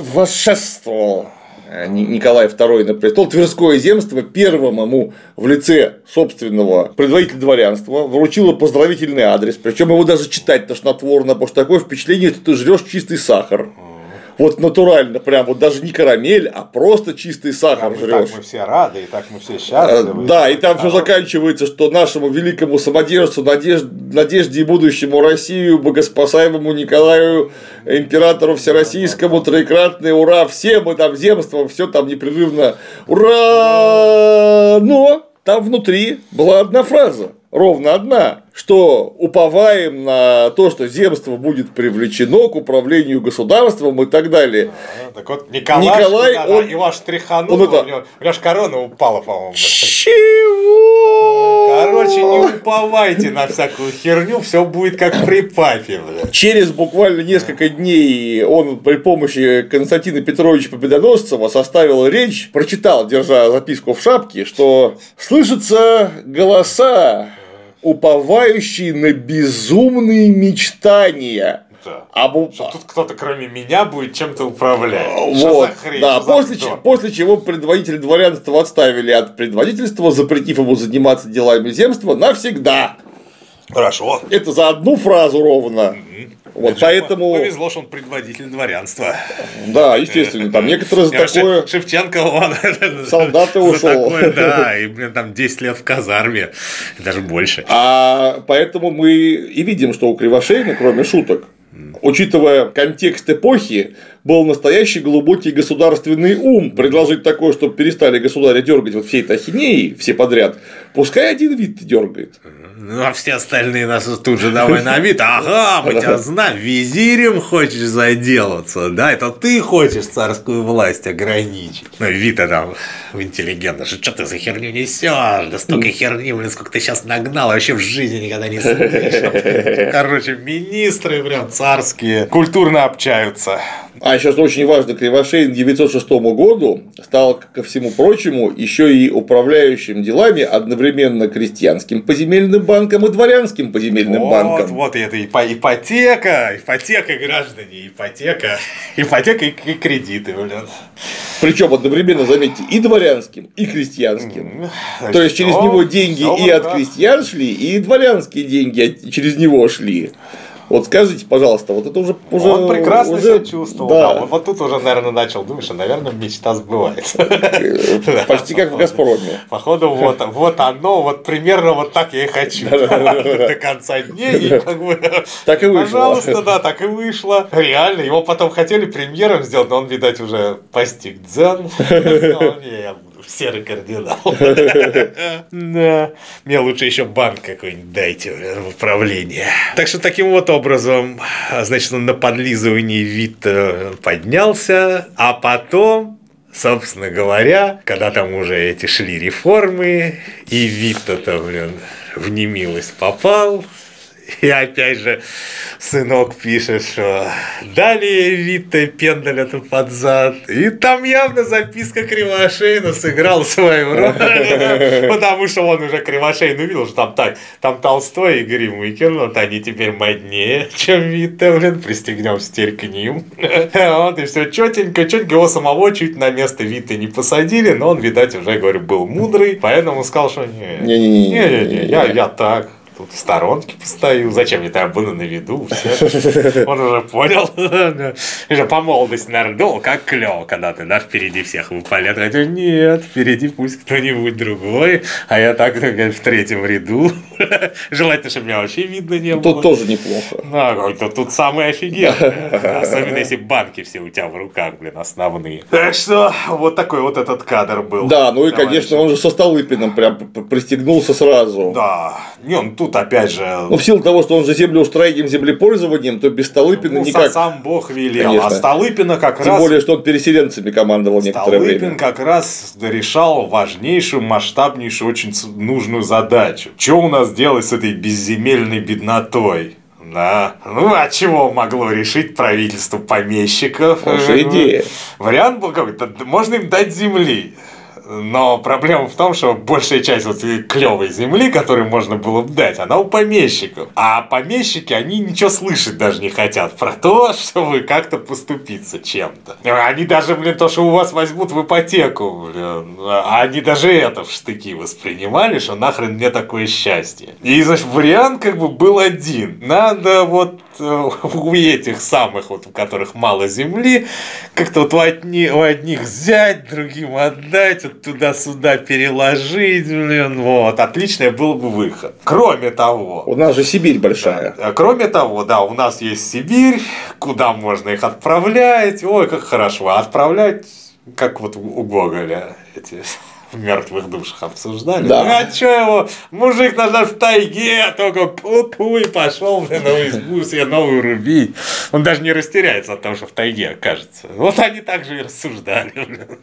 восшествовал э, Николай II на престол, Тверское земство первым ему в лице собственного предводителя дворянства вручило поздравительный адрес, причем его даже читать тошнотворно, потому что такое впечатление, что ты жрешь чистый сахар вот натурально, прям вот даже не карамель, а просто чистый сахар жрешь. Так мы все рады, и так мы все счастливы. Да, и там все заканчивается, что нашему великому самодержцу, надежд, надежде и будущему Россию, богоспасаемому Николаю, императору всероссийскому, троекратный, ура, все мы там земством, все там непрерывно, ура! Но там внутри была одна фраза, ровно одна, что уповаем на то, что земство будет привлечено к управлению государством и так далее. А, так вот, Николай, Николай да, он, его штриханул, он это... у, него, у него аж корона упала, по-моему. Чего? Короче, не уповайте на всякую херню, все будет как при папе. Бля. Через буквально несколько дней он при помощи Константина Петровича Победоносцева составил речь, прочитал, держа записку в шапке, что слышатся голоса уповающий на безумные мечтания. Да. Об... Что тут кто-то, кроме меня, будет чем-то управлять. Вот, хрень, да, после, ч... после чего предводитель дворянства отставили от предводительства, запретив ему заниматься делами земства навсегда. Хорошо. Это за одну фразу ровно. Вот Это поэтому... Повезло, что он предводитель дворянства. Да, естественно, там некоторые за такое... Шевченко, он... Солдаты ушел. Такое, да, и, блин, там 10 лет в казарме, даже больше. А поэтому мы и видим, что у Кривошеина, кроме шуток, учитывая контекст эпохи, был настоящий глубокий государственный ум предложить такое, чтобы перестали государя дергать вот всей этой ахинеей, все подряд, пускай один вид дергает. Ну, а все остальные нас тут же давай на вид. Ага, мы тебя знаем, визирем хочешь заделаться, да? Это ты хочешь царскую власть ограничить. Ну, Вита там в интеллигентно, что, что ты за херню несешь? Да столько херни, блин, сколько ты сейчас нагнал, вообще в жизни никогда не слышал. Короче, министры прям царские культурно общаются. А сейчас очень важно, Кривошеин к 906 году стал, ко всему прочему, еще и управляющим делами одновременно крестьянским поземельным банком и дворянским поземельным вот, банком. Вот это ипотека, ипотека, граждане, ипотека, ипотека и кредиты, блин. Причем одновременно, заметьте, и дворянским, и крестьянским. Значит, То есть через него деньги и от крестьян шли, и дворянские деньги через него шли. Вот скажите, пожалуйста, вот это уже... уже он прекрасно уже, себя чувствовал. Да. Да. Вот, тут уже, наверное, начал думать, что, наверное, мечта сбывается. Почти как в «Газпроме». Походу, вот, вот оно, вот примерно вот так я и хочу. До конца дней. И как бы, Так и вышло. Пожалуйста, да, так и вышло. Реально, его потом хотели премьером сделать, но он, видать, уже постиг дзен. Сказал, «Не, я буду серый кардинал. Да. Мне лучше еще банк какой-нибудь дайте в управление. Так что таким вот образом, значит, на подлизывании вид поднялся, а потом Собственно говоря, когда там уже эти шли реформы, и вид-то, блин, в немилость попал, и опять же, сынок пишет, что далее Витте пендаля то под зад. И там явно записка Кривошейна сыграл свою роль. Потому что он уже Кривошейн увидел, что там так, там Толстой и Гримыкин, вот они теперь моднее, чем Витте, блин, пристегнемся теперь к ним. Вот и все четенько, четенько его самого чуть на место Витте не посадили, но он, видать, уже, говорю, был мудрый, поэтому сказал, что не, не, не, не, я так, тут в сторонке постою, зачем мне там было на виду, все. Он уже понял, уже по молодости, наверное, думал, как клево, когда ты, да, впереди всех выпалят, хотя нет, впереди пусть кто-нибудь другой, а я так, в третьем ряду, желательно, чтобы меня вообще видно не было. Тут тоже неплохо. Да, тут, тут самый офигенный, особенно если банки все у тебя в руках, блин, основные. Так что, вот такой вот этот кадр был. Да, ну и, конечно, он же со Столыпиным прям пристегнулся сразу. Да, не, он тут опять же... Ну, в силу того, что он же землеустроением, землепользованием, то без Столыпина ну, никак. сам Бог велел. Конечно. А Столыпина как Тем раз... более, что он переселенцами командовал некоторое Столыпин время. как раз решал важнейшую, масштабнейшую, очень нужную задачу. Что у нас делать с этой безземельной беднотой? Да. Ну, а чего могло решить правительство помещиков? Хорошая идея. Вариант был какой-то. Можно им дать земли. Но проблема в том, что большая часть вот клевой земли, которую можно было бы дать, она у помещиков. А помещики, они ничего слышать даже не хотят про то, чтобы как-то поступиться чем-то. Они даже, блин, то, что у вас возьмут в ипотеку, блин, они даже это в штыки воспринимали, что нахрен мне такое счастье. И, значит, вариант как бы был один. Надо вот у этих самых, вот у которых мало земли, как-то вот у, одни, у одних взять, другим отдать, вот туда-сюда переложить, блин, вот, отличный был бы выход. Кроме того, У нас же Сибирь большая. а Кроме того, да, у нас есть Сибирь, куда можно их отправлять. Ой, как хорошо. А отправлять, как вот у Гоголя эти в мертвых душах обсуждали. Да. Ну, а что его? Мужик надо в тайге, а только пу-пу и пошел на избу себе новую рубить. Он даже не растеряется от того, что в тайге окажется. Вот они так же и рассуждали. блин.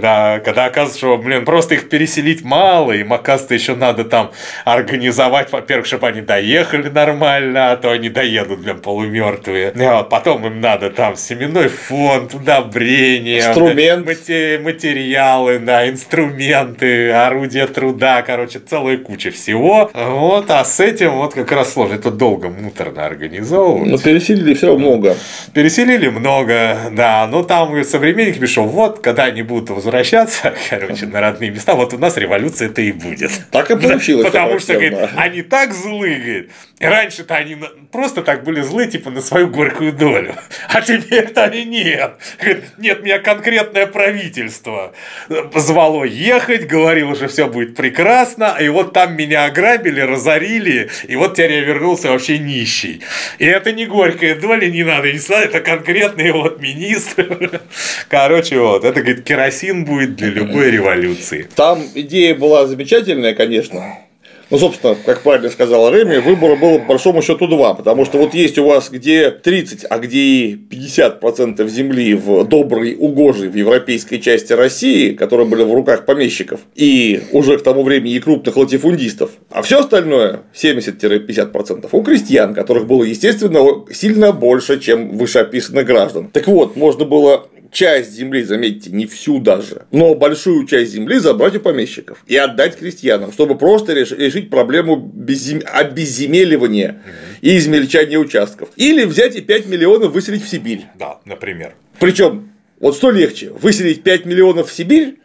Да, когда оказывается, что, блин, просто их переселить мало, им, оказывается, еще надо там организовать, во-первых, чтобы они доехали нормально, а то они доедут, блин, полумертвые. Вот потом им надо там семенной фонд, удобрения, Инструмент. мате- материалы, да, инструменты, орудия труда, короче, целая куча всего. Вот, а с этим вот как раз сложно. Это долго, муторно организовывать. Но переселили все много. Переселили много, да, но там и современник пишет, вот, когда они будут возвращаться, короче, на родные места, вот у нас революция это и будет. Так и получилось. Потому что, говорит, они так злы, говорит. Раньше-то они просто так были злы, типа, на свою горькую долю. А теперь-то они нет. Нет, меня конкретное правительство звало ехать, говорило, что все будет прекрасно, и вот там меня ограбили, разорили, и вот теперь я вернулся вообще нищий. И это не горькая доля, не надо не знаю, это конкретные вот министры. Короче, вот, это, говорит, керосин будет для любой революции. Там идея была замечательная, конечно. Ну, собственно, как правильно сказала Реми, выбора было по большому счету два, потому что вот есть у вас где 30, а где и 50% земли в доброй, угожей в европейской части России, которые были в руках помещиков, и уже к тому времени и крупных латифундистов, а все остальное 70-50% у крестьян, которых было, естественно, сильно больше, чем вышеописанных граждан. Так вот, можно было часть земли, заметьте, не всю даже, но большую часть земли забрать у помещиков и отдать крестьянам, чтобы просто реш- решить проблему беззем- обезземеливания и измельчания участков. Или взять и 5 миллионов выселить в Сибирь. Да, например. Причем, вот что легче, выселить 5 миллионов в Сибирь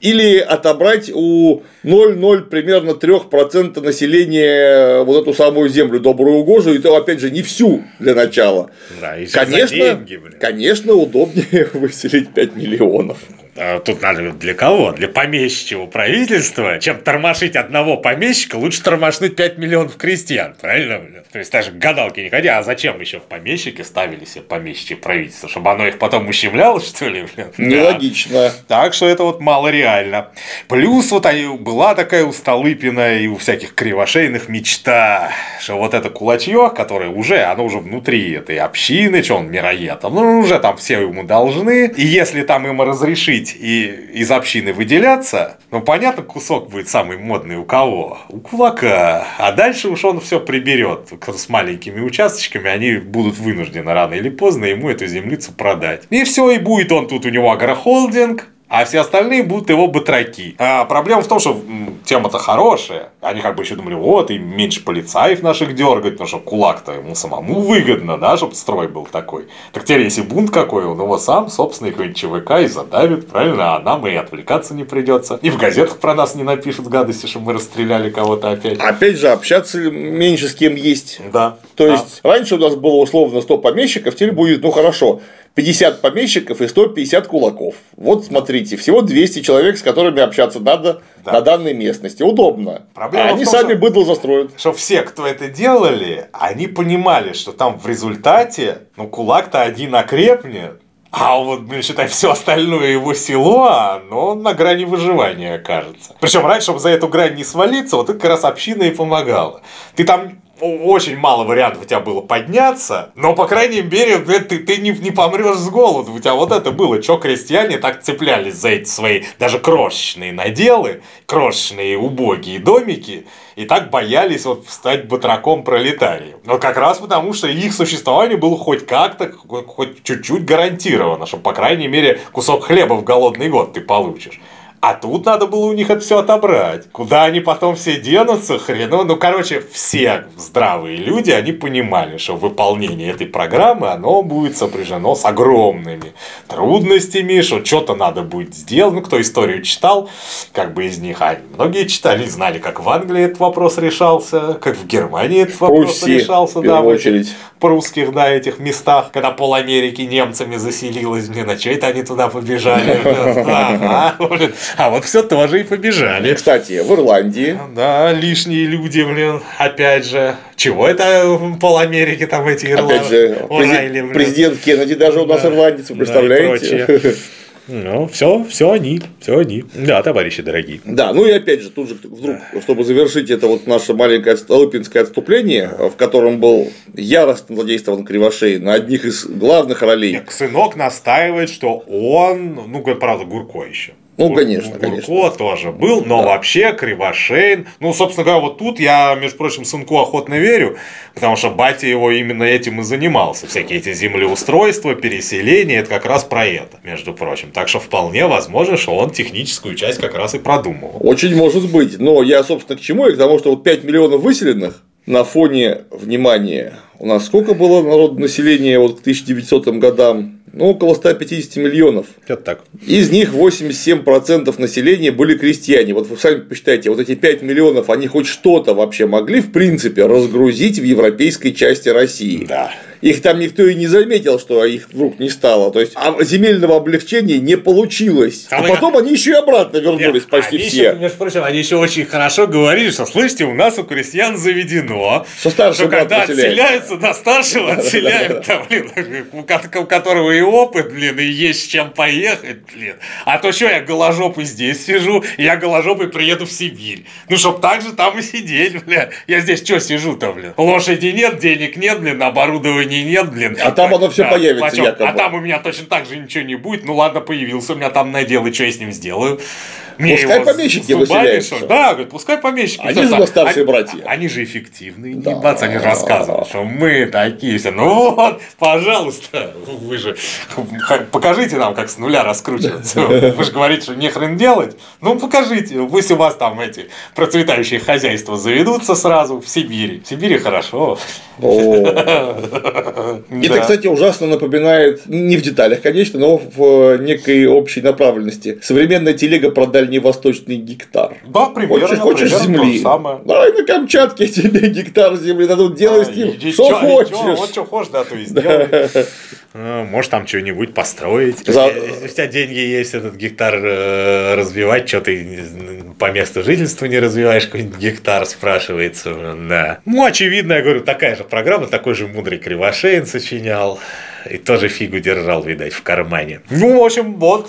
или отобрать у 0,0 примерно 3% населения вот эту самую землю добрую угожу, и то, опять же, не всю для начала. Да, Конечно, деньги, блин. конечно, удобнее выселить 5 миллионов. А Тут надо для кого? Для помещичьего правительства. Чем тормошить одного помещика, лучше тормошнуть 5 миллионов крестьян, правильно? блин? То есть даже к гадалке не ходи, а зачем еще в помещики ставили себе помещичье правительство? Чтобы оно их потом ущемляло, что ли? блин? Да. Нелогично. Так что это вот мало реально. Плюс вот была такая у Столыпина и у всяких кривошейных мечта, что вот это кулачье, которое уже, оно уже внутри этой общины, что он мироед, ну уже там все ему должны, и если там им разрешить и из общины выделяться, ну понятно, кусок будет самый модный у кого? У кулака. А дальше уж он все приберет с маленькими участочками, они будут вынуждены рано или поздно ему эту землицу продать. И все, и будет он тут у него агрохолдинг, а все остальные будут его батраки. А проблема в том, что тема-то хорошая. Они как бы еще думали, вот, и меньше полицаев наших дергать, потому что кулак-то ему самому выгодно, да, чтобы строй был такой. Так теперь, если бунт какой, он его сам, собственно, какой-нибудь ЧВК и задавит, правильно, а нам и отвлекаться не придется. И в газетах про нас не напишут гадости, что мы расстреляли кого-то опять. Опять же, общаться меньше с кем есть. Да. То Да. есть, раньше у нас было условно 100 помещиков, теперь будет, ну хорошо, 50 помещиков и 150 кулаков. Вот смотрите, всего 200 человек, с которыми общаться надо Да. на данной местности. Удобно. Проблема а они том, сами что- быдло застроят. что все, кто это делали, они понимали, что там в результате, ну, кулак-то один окрепнет, а вот, блин, считай, все остальное его село, оно на грани выживания окажется. Причем раньше, чтобы за эту грань не свалиться, вот это как раз община и помогала. Ты там очень мало вариантов у тебя было подняться, но, по крайней мере, ты, ты не, не помрешь с голоду. У тебя вот это было, что крестьяне так цеплялись за эти свои даже крошечные наделы, крошечные убогие домики, и так боялись вот стать батраком пролетарием. Но как раз потому, что их существование было хоть как-то, хоть чуть-чуть гарантировано, что, по крайней мере, кусок хлеба в голодный год ты получишь. А тут надо было у них это все отобрать. Куда они потом все денутся, хрен. Ну, короче, все здравые люди, они понимали, что выполнение этой программы, оно будет сопряжено с огромными трудностями, что что-то надо будет сделать. Ну, кто историю читал, как бы из них, а многие читали, знали, как в Англии этот вопрос решался, как в Германии этот вопрос Пруссии, решался, в да, в очередь. прусских, да, этих местах, когда пол Америки немцами заселилась, блин, а что это они туда побежали? блин? Ага, блин. А вот все тоже и побежали. Кстати, в Ирландии Да, лишние люди, блин, опять же. Чего это пол Америки там эти ирландцы? Опять же, прези- президент Кеннеди даже у нас Да. ирландец, вы Да, и представляете? прочее. Ну, все, все они, все они. Да, товарищи дорогие. Да, ну и опять же, тут же вдруг, чтобы завершить это вот наше маленькое столыпинское отступление, в котором был яростно задействован Кривошей на одних из главных ролей. Нет, Сынок настаивает, что он, ну, правда, Гурко еще. Ну, Гур- конечно, Гурко конечно. тоже был, но вообще Кривошеин, ну, собственно говоря, вот тут я, между прочим, сынку охотно верю, потому что батя его именно этим и занимался. Всякие эти землеустройства, переселения, это как раз про это, между прочим. Так что вполне возможно, что он техническую часть как раз и продумывал. Очень может быть. Но я, собственно, к чему? Я к тому, что вот 5 миллионов выселенных на фоне, внимания, у нас сколько было народу населения вот к 1900 годам? Ну, около 150 миллионов. Это так. Из них 87% населения были крестьяне. Вот вы сами посчитайте, вот эти 5 миллионов, они хоть что-то вообще могли, в принципе, разгрузить в европейской части России. Да. Их там никто и не заметил, что их вдруг не стало. То есть а земельного облегчения не получилось. А и- потом они еще и обратно вернулись Нет, почти они все. Еще, между прочим, они еще очень хорошо говорили, что, слышите, у нас у крестьян заведено, Что старший что когда отселяются, до старшего отселяют, там, блин, у ко- у которого и опыт, блин, и есть с чем поехать, блин. А то что, я голожопый здесь сижу, я голожопый приеду в Сибирь. Ну, чтоб так же там и сидеть, блин. Я здесь что сижу-то, блин? Лошади нет, денег нет, блин, оборудования нет, блин. А там оно Да, появится почем? якобы. А там у меня точно так же ничего не будет. Ну ладно, появился у меня там надел, и что я с ним сделаю? Мне Пускай его помещики выселяются. Да, говорит, пускай помещики. Они же его старшие Они- братья. Они же эффективные, Да. ебаться, они же рассказывают, что мы такие все. Ну вот, пожалуйста, вы же покажите нам, как с нуля раскручиваться. Вы же говорите, что не хрен делать. Ну покажите, пусть у вас там эти процветающие хозяйства заведутся сразу в Сибири. В Сибири хорошо. Это, кстати, ужасно напоминает, не в деталях, конечно, но в некой общей направленности. Современная телега про дальневосточный гектар. Да, примерно. Хочешь, хочешь примерно то земли. же самое. Давай на Камчатке тебе гектар земли дадут, делай с ним, что чё, хочешь. чё, Вот что хочешь, да, то и сделай. А, Может, там что-нибудь построить. За- Если у тебя деньги есть, этот гектар э, развивать, что ты по месту жительства не развиваешь какой-нибудь гектар, спрашивается. Да. Ну, очевидно, я говорю, такая же программа, такой же мудрый Кривошеин сочинял. И тоже фигу держал, видать, в кармане. Ну, в общем, вот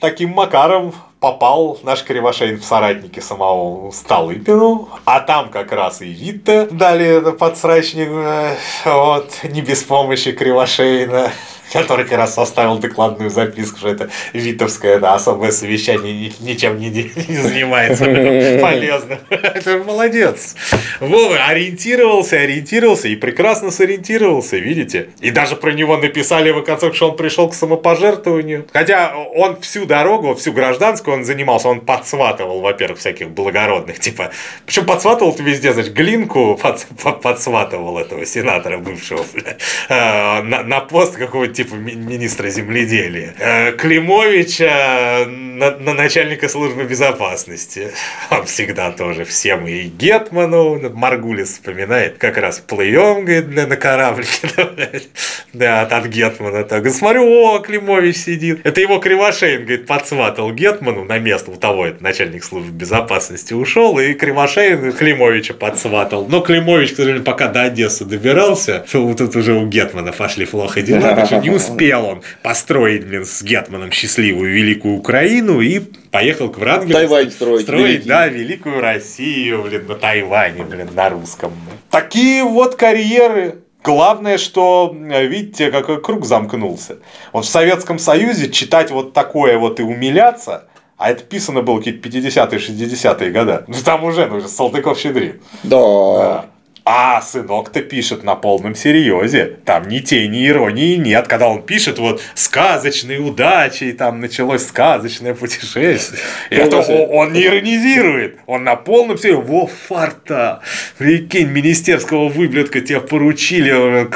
таким макаром попал наш Кривошеин в соратники самого Столыпину, а там как раз и Витте дали подсрачник, э, вот, не без помощи Кривошеина, который как раз составил докладную записку, что это Витовское да, особое совещание ни- ничем не, не занимается полезным. Это молодец. Вова ориентировался, ориентировался и прекрасно сориентировался, видите? И даже про него написали в конце, что он пришел к самопожертвованию. Хотя он всю дорогу, всю гражданскую он занимался, он подсватывал, во-первых, всяких благородных, типа, причем подсватывал ты везде, значит, Глинку под- под- подсватывал этого сенатора бывшего, бля, э, на, на пост какого-то типа ми- министра земледелия. Э, Климовича на, на начальника службы безопасности. Он всегда тоже всем и Гетману, Маргулис вспоминает, как раз плывем, говорит, бля, на кораблике. Да, от, от Гетмана так. Смотрю, о, Климович сидит. Это его Кривошеин, говорит, подсватал Гетману на место у того, это начальник службы безопасности ушел, и Кривошеин Климовича подсватал. Но Климович, к сожалению, пока до Одессы добирался, вот тут уже у Гетмана пошли плохо дела, так что не успел он построить, блин, с Гетманом счастливую великую Украину и поехал к Врангелю. Тайвань строить Строить, великий. да, великую Россию, блин, на Тайване, блин, на русском. Такие вот карьеры. Главное, что, видите, какой круг замкнулся. Вот в Советском Союзе читать вот такое вот и умиляться, а это писано было какие-то 50-е, 60-е годы. Ну там уже, ну, уже Салтыков-Щедрин. Да. Да. А сынок-то пишет на полном серьезе. Там ни тени иронии нет. Когда он пишет вот сказочные удачи, и там началось сказочное путешествие. Это он не иронизирует. Он на полном серьезе. Во фарта. Прикинь, министерского выблядка тебе поручили. блин,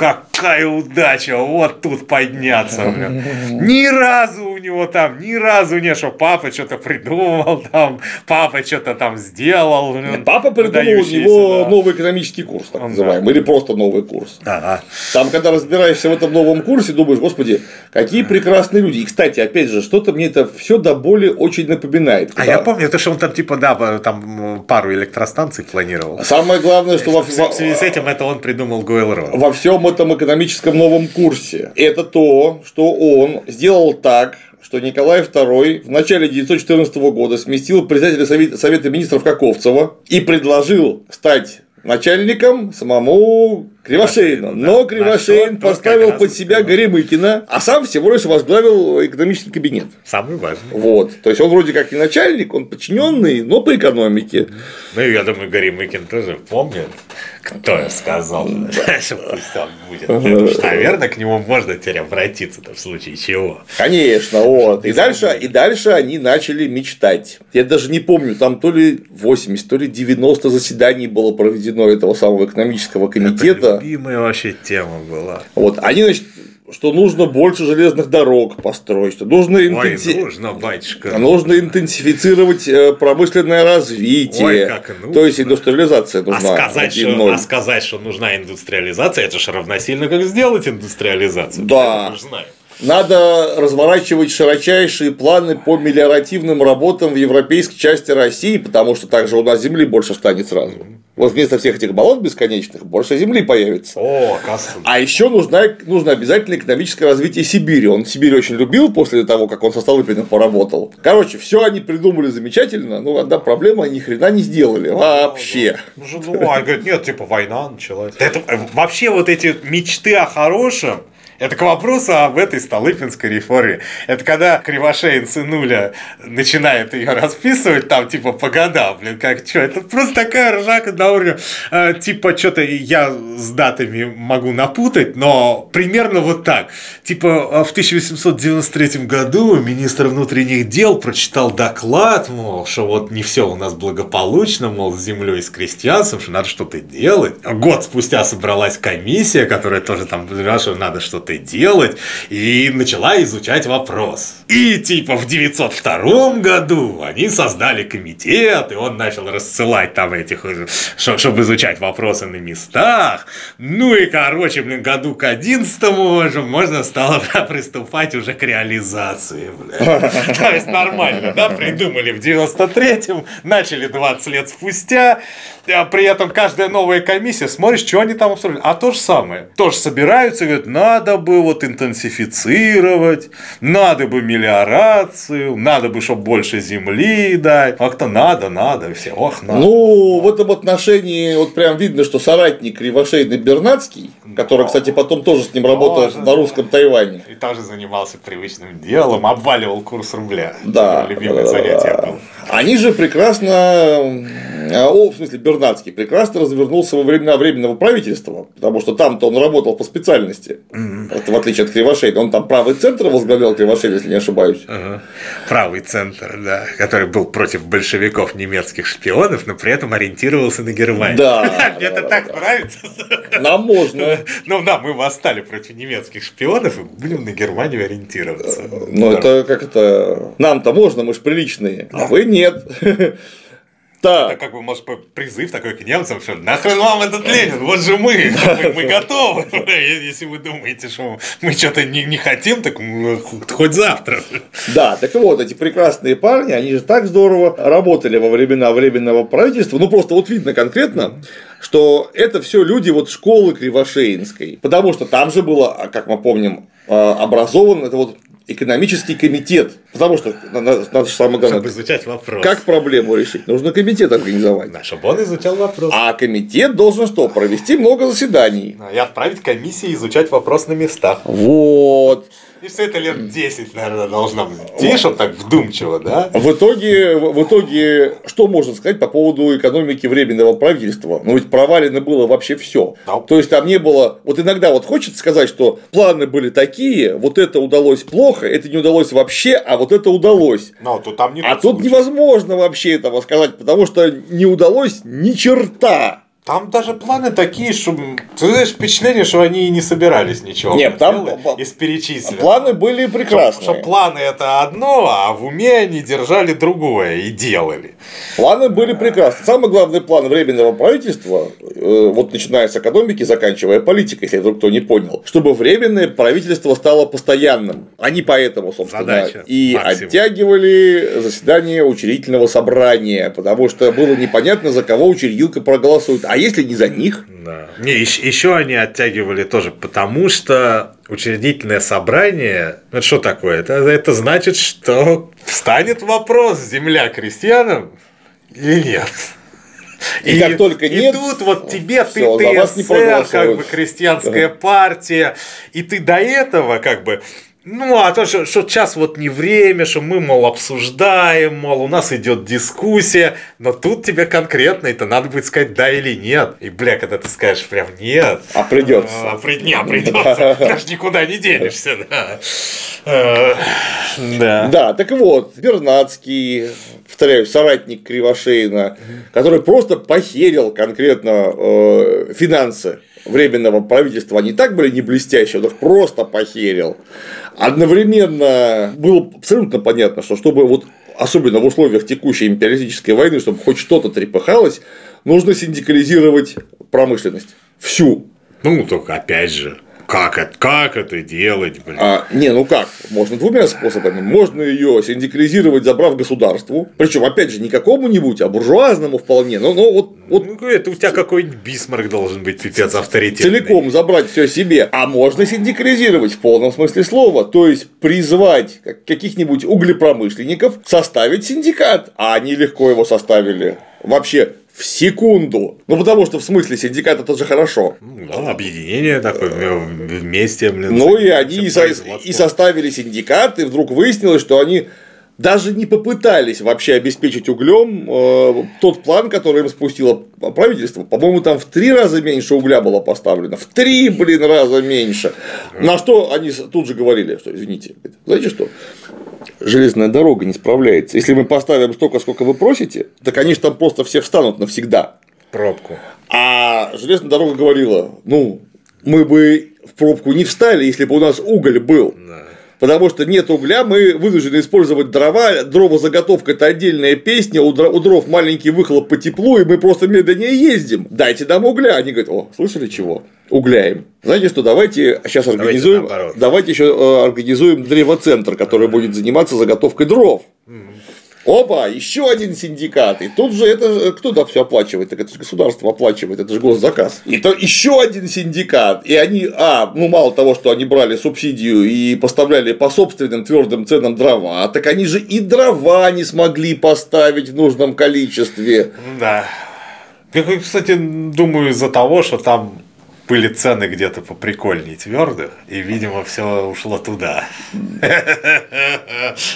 Какая удача. Вот тут подняться. блин. Ни разу у него там, ни разу не, что папа что-то придумал там, папа что-то там сделал. блин, Папа придумал у него да. новый экономический курс, так называемый, или просто новый курс. Ага. Там, когда разбираешься в этом новом курсе, думаешь, господи, какие прекрасные люди. И, кстати, опять же, что-то мне это все до боли очень напоминает. А Да. я помню, то, что он там типа, да, там пару электростанций планировал. Самое главное, что во, В связи с этим это он придумал Гойл-Ро. во всем этом экономическом новом курсе, это то, что он сделал так, что Николай II в начале 1914 года сместил председателя Совета, Совета министров Каковцева и предложил стать начальником самому Кривошеину. Но Кривошеин поставил под себя. Горемыкина, а сам всего лишь возглавил экономический кабинет. Самый важный. Вот. То есть он вроде как не начальник, он подчиненный, но по экономике. Ну, я думаю, Гарри Мыкин тоже помнит, кто сказал, что пусть он будет. Наверное, к нему можно теперь обратиться-то в случае чего. Конечно, вот. И дальше, и дальше они начали мечтать. Я даже не помню, там то ли 80, то ли 90 заседаний было проведено этого самого экономического комитета. Это любимая вообще тема была. Вот. Они, значит, что нужно больше железных дорог построить, что нужно, Ой, интенси- нужно, батюшка. нужно интенсифицировать э, промышленное развитие. Ой, как нужно. То есть индустриализация А нужна. сказать, что, 1.0. а сказать, что нужна индустриализация, это же равносильно, как сделать индустриализацию. Да. Знаем. Надо разворачивать широчайшие планы по мелиоративным работам в европейской части России, потому что также у нас земли больше станет сразу. Вот вместо всех этих болот бесконечных больше земли появится. О, оказывается. А еще нужно, нужно обязательно экономическое развитие Сибири. Он Сибирь очень любил после того, как он со Столыпиным поработал. Короче, все они придумали замечательно, но одна проблема, они ни хрена не сделали. Вообще. Ну, ну, а говорит, нет, типа война началась. Это, э, вообще вот эти мечты о хорошем, это к вопросу об этой Столыпинской реформе. Это когда Кривошеин сынуля начинает ее расписывать, там, типа, по годам, блин, как что, это просто такая ржака на уровне, э, типа, что-то я с датами могу напутать, но примерно вот так. Типа, э, в 1893 году министр внутренних дел прочитал доклад, мол, что вот не все у нас благополучно, мол, с землей с крестьянством, что надо что-то делать. Год спустя собралась комиссия, которая тоже там что надо что-то что-то делать, и начала изучать вопрос. И типа в 902 году они создали комитет, и он начал рассылать там этих, чтобы изучать вопросы на местах. Ну и, короче, блин, году к 11 уже можно стало приступать уже к реализации, бля. То есть нормально, да, придумали в 93-м, начали 20 лет спустя, а при этом каждая новая комиссия, смотришь, что они там обсуждают. А то же самое. Тоже собираются и говорят, надо бы вот интенсифицировать, надо бы мелиорацию, надо бы, чтобы больше земли дать. А кто надо, надо, все, ох, надо. Ну, в этом отношении вот прям видно, что соратник Кривошейный Бернацкий, который, кстати, потом тоже с ним работал на русском Тайване. И тоже занимался привычным делом, обваливал курс рубля. Да. Любимое занятие было. Они же прекрасно, о, в смысле, Бернацкий прекрасно развернулся во времена Временного правительства, потому что там-то он работал по специальности, это в отличие от Кривошейна, он там правый центр возглавлял Кривошейн, если не ошибаюсь. Uh-huh. Правый центр, да, который был против большевиков немецких шпионов, но при этом ориентировался на Германию. Да. Мне это так нравится. Нам можно. Ну да, мы восстали против немецких шпионов и будем на Германию ориентироваться. Ну это как это, нам-то можно, мы же приличные, а вы нет. Так. Это как бы, может, призыв такой к немцам, что нахрен вам этот Ленин, вот же мы, мы, готовы. Если вы думаете, что мы что-то не, не хотим, так хоть завтра. Да, так вот, эти прекрасные парни, они же так здорово работали во времена временного правительства, ну просто вот видно конкретно, что это все люди вот школы Кривошеинской, потому что там же было, как мы помним, а, образован это вот экономический комитет. Потому что надо, надо самое главное. Чтобы изучать вопрос. Как проблему решить? Нужно комитет организовать. Да, чтобы он изучал вопрос. А комитет должен что? Провести много заседаний. И отправить комиссии изучать вопрос на местах. Вот. И все это лет 10, наверное, должно быть. Тише, так вдумчиво, да? В итоге, в итоге, что можно сказать по поводу экономики временного правительства? Ну, ведь провалено было вообще все. Да. То есть там не было. Вот иногда вот хочется сказать, что планы были такие, вот это удалось плохо, это не удалось вообще, а вот это удалось. Но, то там не а тут случай. невозможно вообще этого сказать, потому что не удалось ни черта. Там даже планы такие, что ты знаешь впечатление, что они и не собирались ничего Нет, там из перечисленных. Планы были прекрасные. Что, что планы это одно, а в уме они держали другое и делали. Планы были прекрасные. Самый главный план временного правительства, э, вот начиная с экономики, заканчивая политикой, если вдруг кто не понял, чтобы временное правительство стало постоянным. Они поэтому, собственно, Задача и максимум. оттягивали заседание учредительного собрания, потому что было непонятно, за кого учредилка проголосует а если не за них? Да. Не, еще они оттягивали тоже, потому что учредительное собрание, ну что такое? Это, это значит, что встанет вопрос, земля крестьянам или нет. И, и как только нет, и тут вот тебе все, ты ТСР, как бы крестьянская партия, и ты до этого как бы ну, а то, что, что сейчас вот не время, что мы, мол, обсуждаем, мол, у нас идет дискуссия, но тут тебе конкретно это надо будет сказать да или нет. И, бля, когда ты скажешь прям нет. А придется. А, при... Не, придется. Даже никуда не денешься, да. Э, да. Да, так вот, Бернацкий, повторяю, соратник Кривошейна, который просто похерил конкретно э, финансы временного правительства, они так были не блестящие, он их просто похерил. Одновременно было абсолютно понятно, что чтобы вот особенно в условиях текущей империалистической войны, чтобы хоть что-то трепыхалось, нужно синдикализировать промышленность. Всю. Ну, только опять же, как это, как это делать, блин? А, не, ну как? Можно двумя способами. Можно ее синдикализировать, забрав государству. Причем, опять же, не какому-нибудь, а буржуазному вполне. Но, но вот, вот... Ну, это у тебя какой-нибудь бисмарк должен быть пипец авторитетный. Целиком забрать все себе. А можно синдикализировать в полном смысле слова. То есть призвать каких-нибудь углепромышленников составить синдикат. А они легко его составили. Вообще в секунду. Ну, потому что в смысле синдикат это же хорошо. Ну, объединение такое вместе, блин. Ну, и они и, со- и составили синдикат, и вдруг выяснилось, что они даже не попытались вообще обеспечить углем э, тот план, который им спустило правительство. По-моему, там в три раза меньше угля было поставлено. В три, блин, раза меньше. На что они тут же говорили, что, извините, знаете что, железная дорога не справляется. Если мы поставим столько, сколько вы просите, так они же там просто все встанут навсегда. Пробку. А железная дорога говорила, ну, мы бы в пробку не встали, если бы у нас уголь был. Да. Потому что нет угля, мы вынуждены использовать дрова. Дровозаготовка – это отдельная песня. У дров маленький выхлоп по теплу, и мы просто медленнее ездим. Дайте нам угля. Они говорят, о, слышали чего? Угляем. Знаете что, давайте сейчас организуем, наоборот. давайте еще э, организуем древоцентр, который будет заниматься заготовкой дров. Опа, еще один синдикат. И тут же это кто да все оплачивает? Так это же государство оплачивает, это же госзаказ. И то еще один синдикат. И они, а, ну мало того, что они брали субсидию и поставляли по собственным твердым ценам дрова, так они же и дрова не смогли поставить в нужном количестве. Да. Я, кстати, думаю, из-за того, что там были цены где-то поприкольнее твердых, и, видимо, все ушло туда.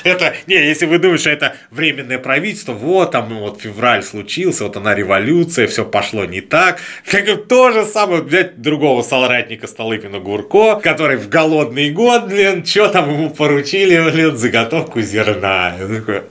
Это, не, если вы думаете, что это временное правительство, вот там вот февраль случился, вот она революция, все пошло не так. Как то же самое, взять другого соратника Столыпина Гурко, который в голодный год, блин, что там ему поручили, блин, заготовку зерна. Я такой,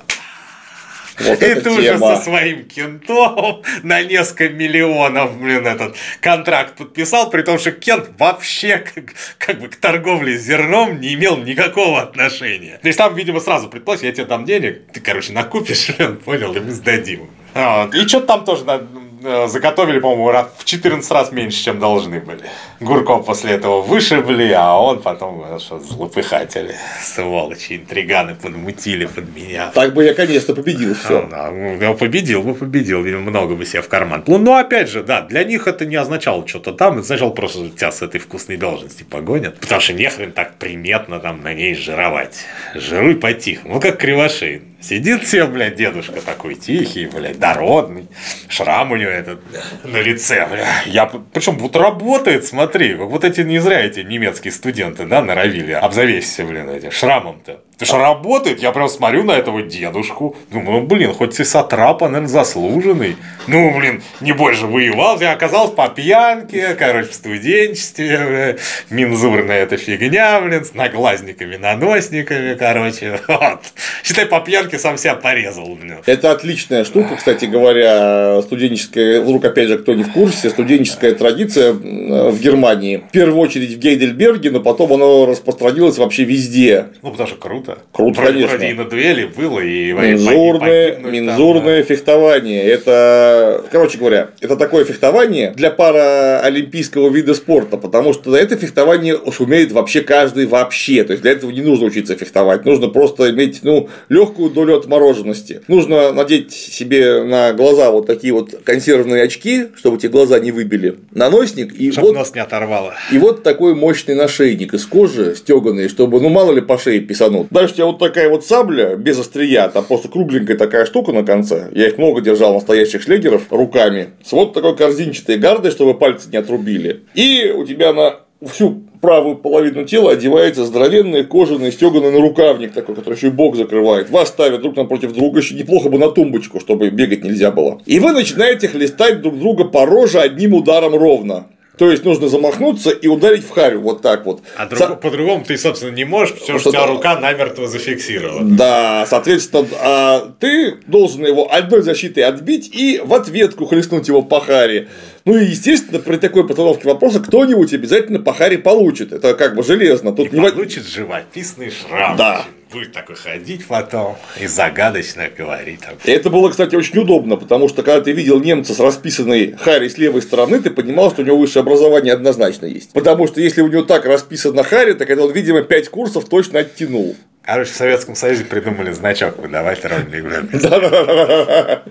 Вот и эта тут же тема. со своим кентом на несколько миллионов, блин, этот контракт подписал, при том, что Кент вообще как, как бы к торговле зерном не имел никакого отношения. То есть там, видимо, сразу предположил, я тебе дам денег, ты, короче, накупишь, блин, понял, и мы сдадим. Вот. И что-то там тоже на- э, заготовили, по-моему, в 14 раз меньше, чем должны были. Гурков после этого вышибли, а он потом э, что, злопыхатели, сволочи, интриганы подмутили под меня. Так бы я, конечно, победил все. Ну, да, ну, победил бы, победил, видимо, много бы себе в карман. Ну, но опять же, да, для них это не означало что-то там, это означало просто, что тебя с этой вкусной должности погонят, потому что нехрен так приметно там на ней жировать. Жируй потихо, ну, как кривошей. Сидит себе, блядь, дедушка такой тихий, блядь, дородный, шрам у него этот на лице, бля. Я, причем вот работает, смотри, вот эти не зря эти немецкие студенты, да, норовили обзавесься, блин, этим шрамом-то. Ты что работает, я прям смотрю на этого дедушку, думаю, ну, блин, хоть и сатрапа, наверное, заслуженный. Ну, блин, не больше воевал, я оказался по пьянке, короче, в студенчестве, бля, мензурная эта фигня, блин, с наглазниками, наносниками, короче, вот. Считай, по пьянке сам себя порезал, блин. Это отличная штука, кстати говоря, студенческая, вдруг опять же кто не в курсе, студенческая традиция м, в Германии. В первую очередь в Гейдельберге, но потом оно распространилось вообще везде. Ну, потому что круто. Круто, вроде, конечно. Вроде и на дуэли было, и Мензурное, там, мензурное фехтование. Это, короче говоря, это такое фехтование для параолимпийского вида спорта, потому что это фехтование сумеет вообще каждый вообще. То есть для этого не нужно учиться фехтовать, нужно просто иметь ну, легкую долю отмороженности. Нужно надеть себе на глаза вот такие вот консервные очки, чтобы эти глаза не выбили, наносник и Чтоб вот нос не оторвало. и вот такой мощный нашейник из кожи стеганый, чтобы, ну, мало ли по шее писанут. Дальше у тебя вот такая вот сабля без острия, там просто кругленькая такая штука на конце. Я их много держал настоящих шлегеров руками. С вот такой корзинчатой гардой, чтобы пальцы не отрубили. И у тебя на всю правую половину тела одевается здоровенный кожаный стеганый нарукавник такой, который еще и бок закрывает. Вас ставят друг напротив друга, еще неплохо бы на тумбочку, чтобы бегать нельзя было. И вы начинаете хлестать друг друга по роже одним ударом ровно. То есть нужно замахнуться и ударить в харю вот так вот. А Со- друг- по-другому ты, собственно, не можешь, потому что у Что тебя да. рука намертво зафиксирована. Да, соответственно, а ты должен его одной защитой отбить и в ответку хлестнуть его по харе. Ну и, естественно, при такой постановке вопроса кто-нибудь обязательно по харе получит. Это как бы железно. Тут не во- Получит живописный шрам. Да. Будет такой ходить потом и загадочно говорить. там. Это было, кстати, очень удобно, потому что когда ты видел немца с расписанной Харри с левой стороны, ты понимал, что у него высшее образование однозначно есть. Потому что если у него так расписано Харри, так это он, видимо, 5 курсов точно оттянул. Короче, в Советском Союзе придумали значок выдавать ровный гвоздь. Да-да-да.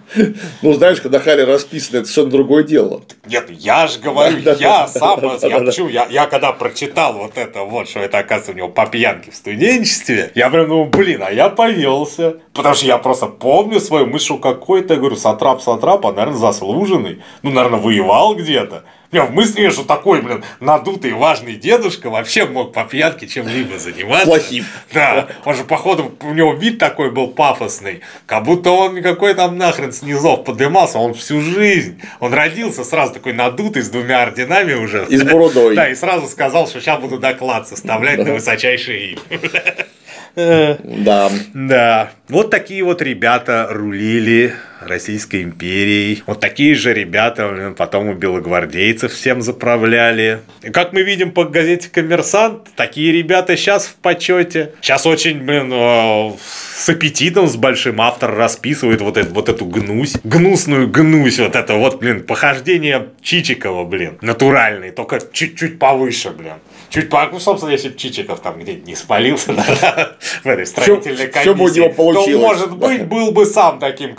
Ну, знаешь, когда Харри расписано, это совершенно другое дело. Нет, я же говорю, Да, да, я да, сам, да, да, я, да. почему, я, когда прочитал вот это вот, что это оказывается у него по пьянке в студенчестве, я прям думал, блин, а я повелся. Потому что я просто помню свою мысль, какой-то, я говорю, сатрап, сатрап, а, наверное, заслуженный. Ну, наверное, воевал где-то. Меня в мысли, что такой, блин, надутый важный дедушка вообще мог по пьянке чем-либо заниматься. Плохим. Да, он же, походу, у него вид такой был пафосный, как будто он никакой там нахрен с низов подымался, он всю жизнь, он родился сразу такой надутый, с двумя орденами уже. И с бородой. Да, и сразу сказал, что сейчас буду доклад составлять на высочайшее имя. Да. Да, вот такие вот ребята рулили Российской империей. Вот такие же ребята блин, потом у белогвардейцев всем заправляли. И как мы видим по газете «Коммерсант», такие ребята сейчас в почете. Сейчас очень, блин, э, с аппетитом, с большим автор расписывает вот, эту, вот эту гнусь, гнусную гнусь, вот это вот, блин, похождение Чичикова, блин, натуральный, только чуть-чуть повыше, блин. Чуть по, ну, собственно, если бы Чичиков там где-нибудь не спалился в этой строительной комиссии, все бы у него получилось. то, может быть, был бы сам таким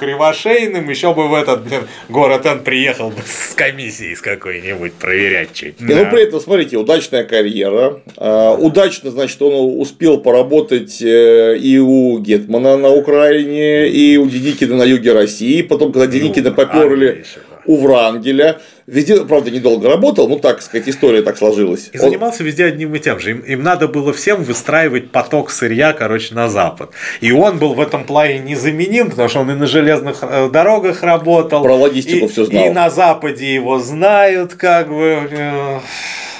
кривошейным, еще бы в этот блин, город он приехал бы с комиссией с какой-нибудь проверять чуть. Да. Ну, при этом, смотрите, удачная карьера. А, удачно, значит, он успел поработать э, и у Гетмана на Украине, и у Деникина на юге России. Потом, когда Деникина ну, поперли у Врангеля. Везде, правда, недолго работал, ну, так сказать, история так сложилась. И Он... занимался везде одним и тем же. Им, им надо было всем выстраивать поток сырья, короче, на запад. И он был в этом плане незаменим, потому что он и на железных э, дорогах работал. Про логистику и, все знал. И на западе его знают, как бы. Э,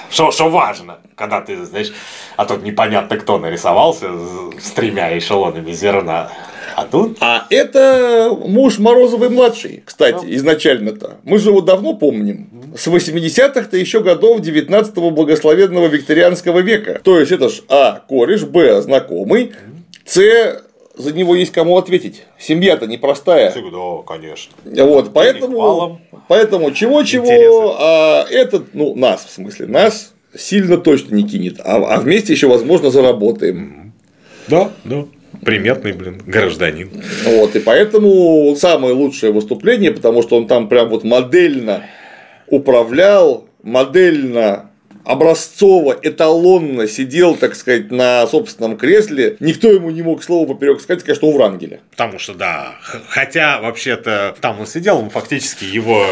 что, что важно, когда ты, знаешь, а тут непонятно кто нарисовался с тремя эшелонами зерна. А тут? А это муж Морозовой младший, кстати, ну. изначально-то. Мы же его давно помним. С 80-х-то еще годов 19-го благословенного викторианского века. То есть это ж А. Кореш, Б. Знакомый, С за него есть кому ответить. Семья-то непростая. Всегда, конечно. Вот, поэтому, поэтому чего-чего, а этот, ну, нас, в смысле, нас сильно точно не кинет. А, а вместе еще, возможно, заработаем. Да, да. Приметный, блин, гражданин. Вот, и поэтому самое лучшее выступление, потому что он там прям вот модельно управлял, модельно образцово, эталонно сидел, так сказать, на собственном кресле, никто ему не мог слова поперек сказать, конечно, у Врангеля. Потому что, да, хотя, вообще-то, там он сидел, он фактически его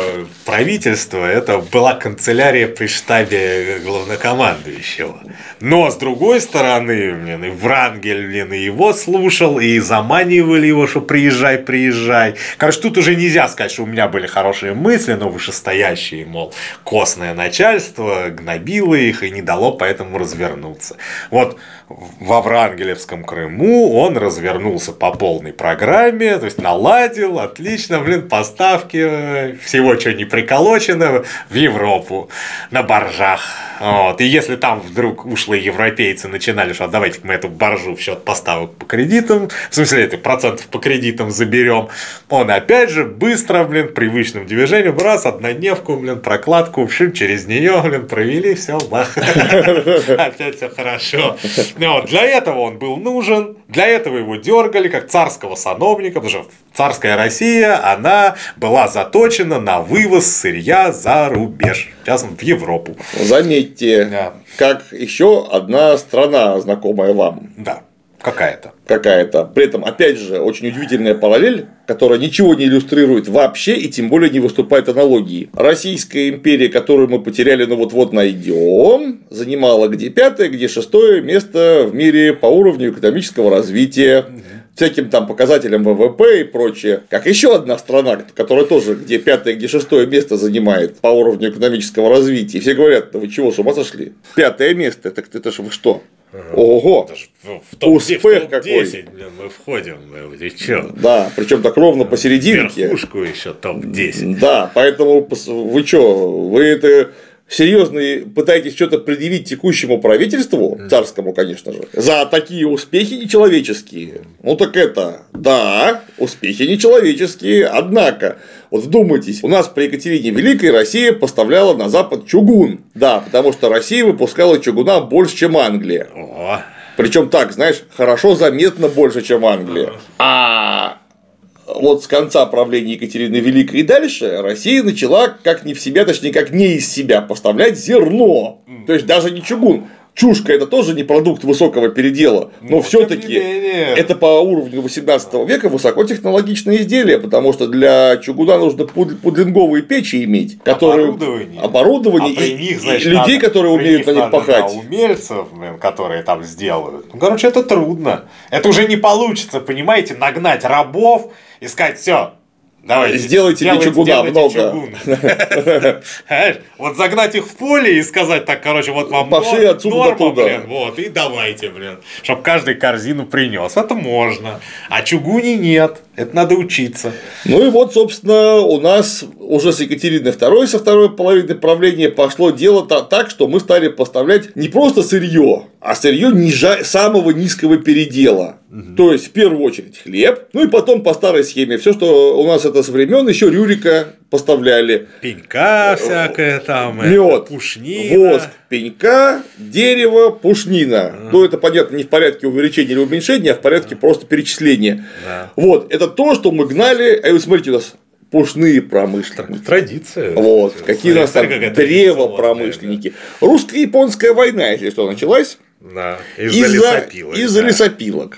правительство, это была канцелярия при штабе главнокомандующего. Но, с другой стороны, блин, и Врангель, блин, и его слушал, и заманивали его, что приезжай, приезжай. Короче, тут уже нельзя сказать, что у меня были хорошие мысли, но вышестоящие, мол, костное начальство гнобило остановило их и не дало поэтому развернуться. Вот во Врангелевском Крыму он развернулся по полной программе, то есть наладил, отлично, блин, поставки всего, что не приколочено в Европу на боржах. Вот. И если там вдруг ушлые европейцы начинали, что давайте мы эту боржу в счет поставок по кредитам, в смысле, это процентов по кредитам заберем, он опять же быстро, блин, привычным движением, раз, однодневку, блин, прокладку, в общем, через нее, блин, провели, все, бах, опять все хорошо. Ну, для этого он был нужен, для этого его дергали как царского сановника, потому что царская Россия, она была заточена на вывоз сырья за рубеж, сейчас в Европу. Заметьте, да. как еще одна страна, знакомая вам. Да. Какая-то. Какая-то. При этом, опять же, очень удивительная параллель, которая ничего не иллюстрирует вообще и тем более не выступает аналогией. Российская империя, которую мы потеряли, но вот-вот найдем, занимала где пятое, где шестое место в мире по уровню экономического развития всяким там показателям ВВП и прочее, как еще одна страна, которая тоже где пятое, где шестое место занимает по уровню экономического развития. И все говорят, да вы чего, с ума сошли? Пятое место, так это же вы что? Ого! В топ, Успех в топ какой! блин, мы входим, мы, ты чё? Да, причем так ровно посерединке. Верхушку еще топ-10. Да, поэтому вы что, вы это серьезно пытаетесь что-то предъявить текущему правительству, царскому, конечно же, за такие успехи нечеловеческие. Ну так это, да, успехи нечеловеческие, однако, вот вдумайтесь, у нас при Екатерине Великой Россия поставляла на Запад чугун. Да, потому что Россия выпускала чугуна больше, чем Англия. Причем так, знаешь, хорошо заметно больше, чем Англия. А вот с конца правления Екатерины Великой и дальше Россия начала как не в себя, точнее, как не из себя поставлять зерно. То есть даже не чугун. Чушка это тоже не продукт высокого передела, но, но все-таки это по уровню 18 века высокотехнологичное изделие, потому что для чугуна нужно пудлинговые печи иметь, которые оборудование, оборудование а и, них, значит, и людей, надо, которые умеют на них пахать. Да, умельцев, которые там сделают. Ну, короче, это трудно. Это уже не получится, понимаете, нагнать рабов и сказать, все, Давайте, сделайте мне чугуна много. вот загнать их в поле и сказать так, короче, вот вам Пошли отсюда норма, туда. блин, вот, и давайте, блин, чтобы каждый корзину принес. Это можно. А чугуни нет. Это надо учиться. Ну и вот, собственно, у нас уже с Екатериной II, со второй половины правления пошло дело так, что мы стали поставлять не просто сырье, а сырье нижа... самого низкого передела. Угу. То есть, в первую очередь, хлеб, ну и потом по старой схеме. Все, что у нас это со времен еще Рюрика поставляли. Пенька всякое там, мед, пушнина. Воск, пенька, дерево, пушнина. Угу. Ну, это понятно не в порядке увеличения или уменьшения, а в порядке просто перечисления. Да. Вот, это то, что мы гнали. А вы смотрите, у нас пушные промышленники. Традиция. Вот. Какие у нас там древопромышленники. Русско-японская война, если что, началась. Да, из-за лесопилок. Из-за да. лесопилок.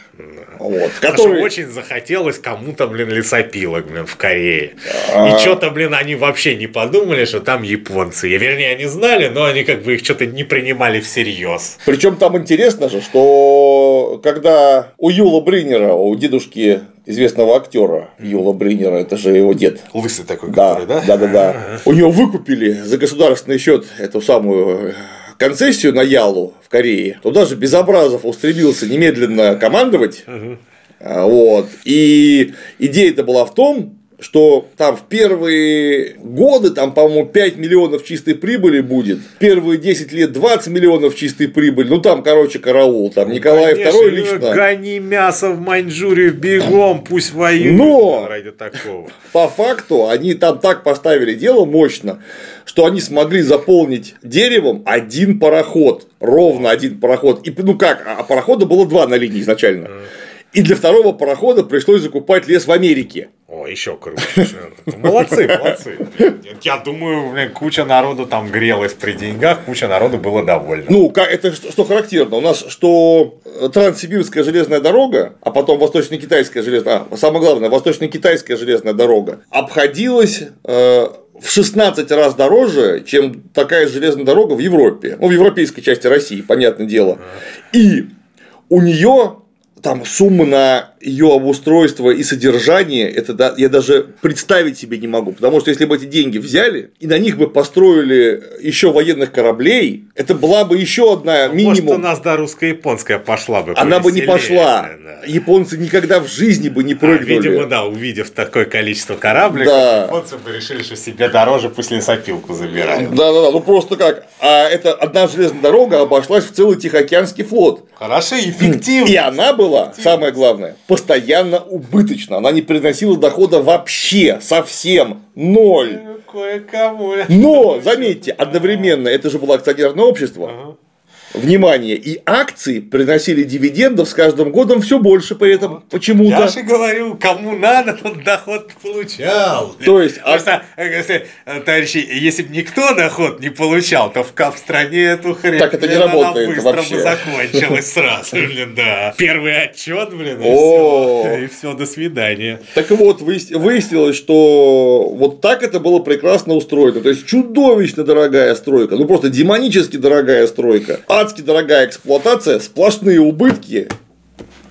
Вот, который... очень захотелось кому-то, блин, лесопилок, блин, в Корее. А... И что-то, блин, они вообще не подумали, что там японцы. Я, вернее, они знали, но они как бы их что-то не принимали всерьез. Причем там интересно же, что когда у Юла Бринера, у дедушки известного актера Юла Бринера, это же его дед. Лысый такой, да, который, да? Да, да, да. У него выкупили за государственный счет эту самую концессию на Ялу в Корее, туда же Безобразов устремился немедленно командовать. Угу. Вот. И идея-то была в том, что там в первые годы, там, по-моему, 5 миллионов чистой прибыли будет, первые 10 лет 20 миллионов чистой прибыли, ну там, короче, караул, там Николай Конечно, II лично. Гони мясо в Маньчжурию бегом, пусть воюют Но ради такого. По факту они там так поставили дело мощно, что они смогли заполнить деревом один пароход, ровно один пароход. И ну как, а парохода было два на линии изначально. И для второго парохода пришлось закупать лес в Америке. О, еще круче. Молодцы, молодцы. Я думаю, блин, куча народу там грелась при деньгах, куча народу было довольно. Ну, это что, что характерно. У нас что Транссибирская железная дорога, а потом Восточно-Китайская железная, а, самое главное, Восточно-Китайская железная дорога обходилась э, в 16 раз дороже, чем такая железная дорога в Европе, ну, в европейской части России, понятное дело. И у нее там сумма на ее обустройство и содержание, это да, я даже представить себе не могу. Потому что если бы эти деньги взяли и на них бы построили еще военных кораблей, это была бы еще одна минимум. Может, у нас, да, русско-японская пошла бы. Она бы не пошла. Да. Японцы никогда в жизни бы не а, прыгнули. А, видимо, да, увидев такое количество кораблей, да. японцы бы решили, что себе дороже пусть лесопилку забирают. Да, да, да. Ну просто как. А это одна железная дорога обошлась в целый Тихоокеанский флот. Хорошо, эффективно. И она была, самое главное, постоянно убыточна. Она не приносила дохода вообще, совсем, ноль. Кое-кому. Но, заметьте, одновременно это же было акционерное общество. Внимание, и акции приносили дивидендов с каждым годом все больше при этом вот. почему-то. Я же говорю, кому надо, тот доход получал. То есть, а Просто, а... товарищи, если бы никто доход не получал, то в, в стране эту хрень так это не работает быстро вообще. бы закончилась сразу, блин, да. Первый отчет, блин, и все, до свидания. Так вот, выяснилось, что вот так это было прекрасно устроено. То есть чудовищно дорогая стройка, ну просто демонически дорогая стройка адски дорогая эксплуатация, сплошные убытки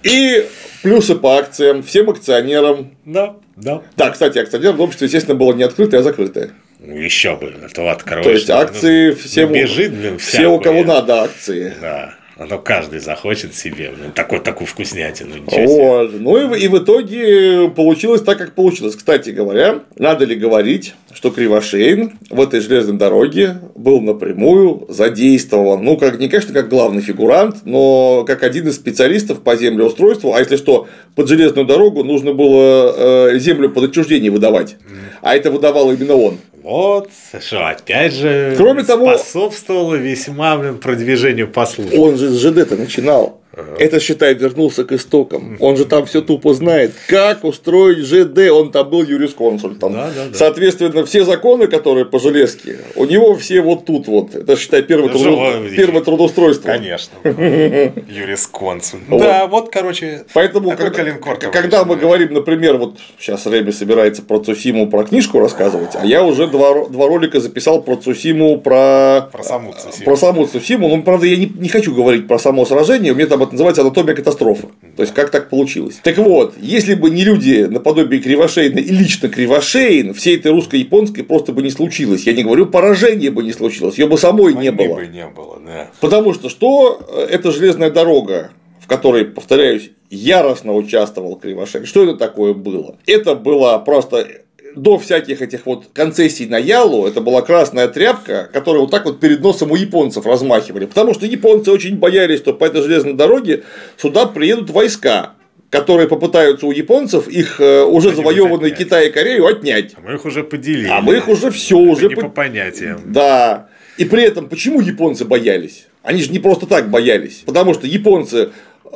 и плюсы по акциям, всем акционерам. Да, да. Да, кстати, акционерное общество, естественно, было не открытое, а закрытое. Ну, еще бы, это откроешь. То есть акции ну, всем, бежит, блин, все, у кого надо акции. Да. То каждый захочет себе блин, такой, такую вкуснятину. Вот. Ну и, и в итоге получилось так, как получилось. Кстати говоря, надо ли говорить, что Кривошеин в этой железной дороге был напрямую задействован. Ну, как, не, конечно, как главный фигурант, но как один из специалистов по землеустройству. А если что, под железную дорогу нужно было э, землю под отчуждение выдавать. А это выдавал именно он. Вот, что опять же Кроме того, способствовало весьма блин, продвижению по службе. Он же с ЖД-то начинал. Это, считай, вернулся к истокам. Он же там все тупо знает, как устроить ЖД. Он там был юрисконсультом. Да, да, да. Соответственно, все законы, которые по железке, у него все вот тут вот. Это, считай, первое, труд... первое трудоустройство. Конечно. Юрисконсульт. Да, вот, короче, Поэтому, когда, когда мы говорим, например, вот сейчас Рэби собирается про Цусиму, про книжку рассказывать, а я уже два, два ролика записал про Цусиму, про... Про саму Цусиму. Про саму Цусиму. Ну, правда, я не, не хочу говорить про само сражение, у меня там это называется анатомия катастрофы. То есть, как так получилось. Так вот, если бы не люди наподобие Кривошеина и лично Кривошеин, всей этой русско-японской просто бы не случилось. Я не говорю, поражение бы не случилось, ее бы самой Войны не было. Бы не было да. Потому что что э, это железная дорога? в которой, повторяюсь, яростно участвовал Кривошеин. Что это такое было? Это было просто до всяких этих вот концессий на Ялу, это была красная тряпка, которую вот так вот перед носом у японцев размахивали. Потому что японцы очень боялись, что по этой железной дороге сюда приедут войска которые попытаются у японцев их э, уже завоеванные Китай и Корею отнять. А мы их уже поделили. А мы их уже все уже не по... по понятиям. Да. И при этом почему японцы боялись? Они же не просто так боялись. Потому что японцы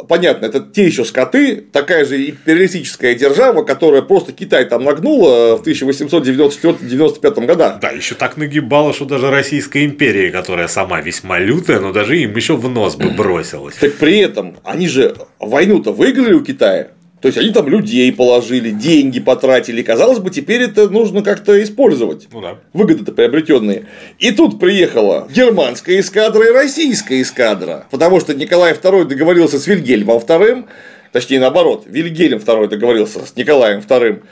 понятно, это те еще скоты, такая же империалистическая держава, которая просто Китай там нагнула в 1894-95 годах. Да, еще так нагибала, что даже Российская империя, которая сама весьма лютая, но даже им еще в нос бы бросилась. Так при этом они же войну-то выиграли у Китая. То есть они там людей положили, деньги потратили. Казалось бы, теперь это нужно как-то использовать. Ну да. Выгоды-то приобретенные. И тут приехала германская эскадра и российская эскадра. Потому что Николай II договорился с Вильгельмом II, точнее наоборот, Вильгельм II договорился с Николаем II.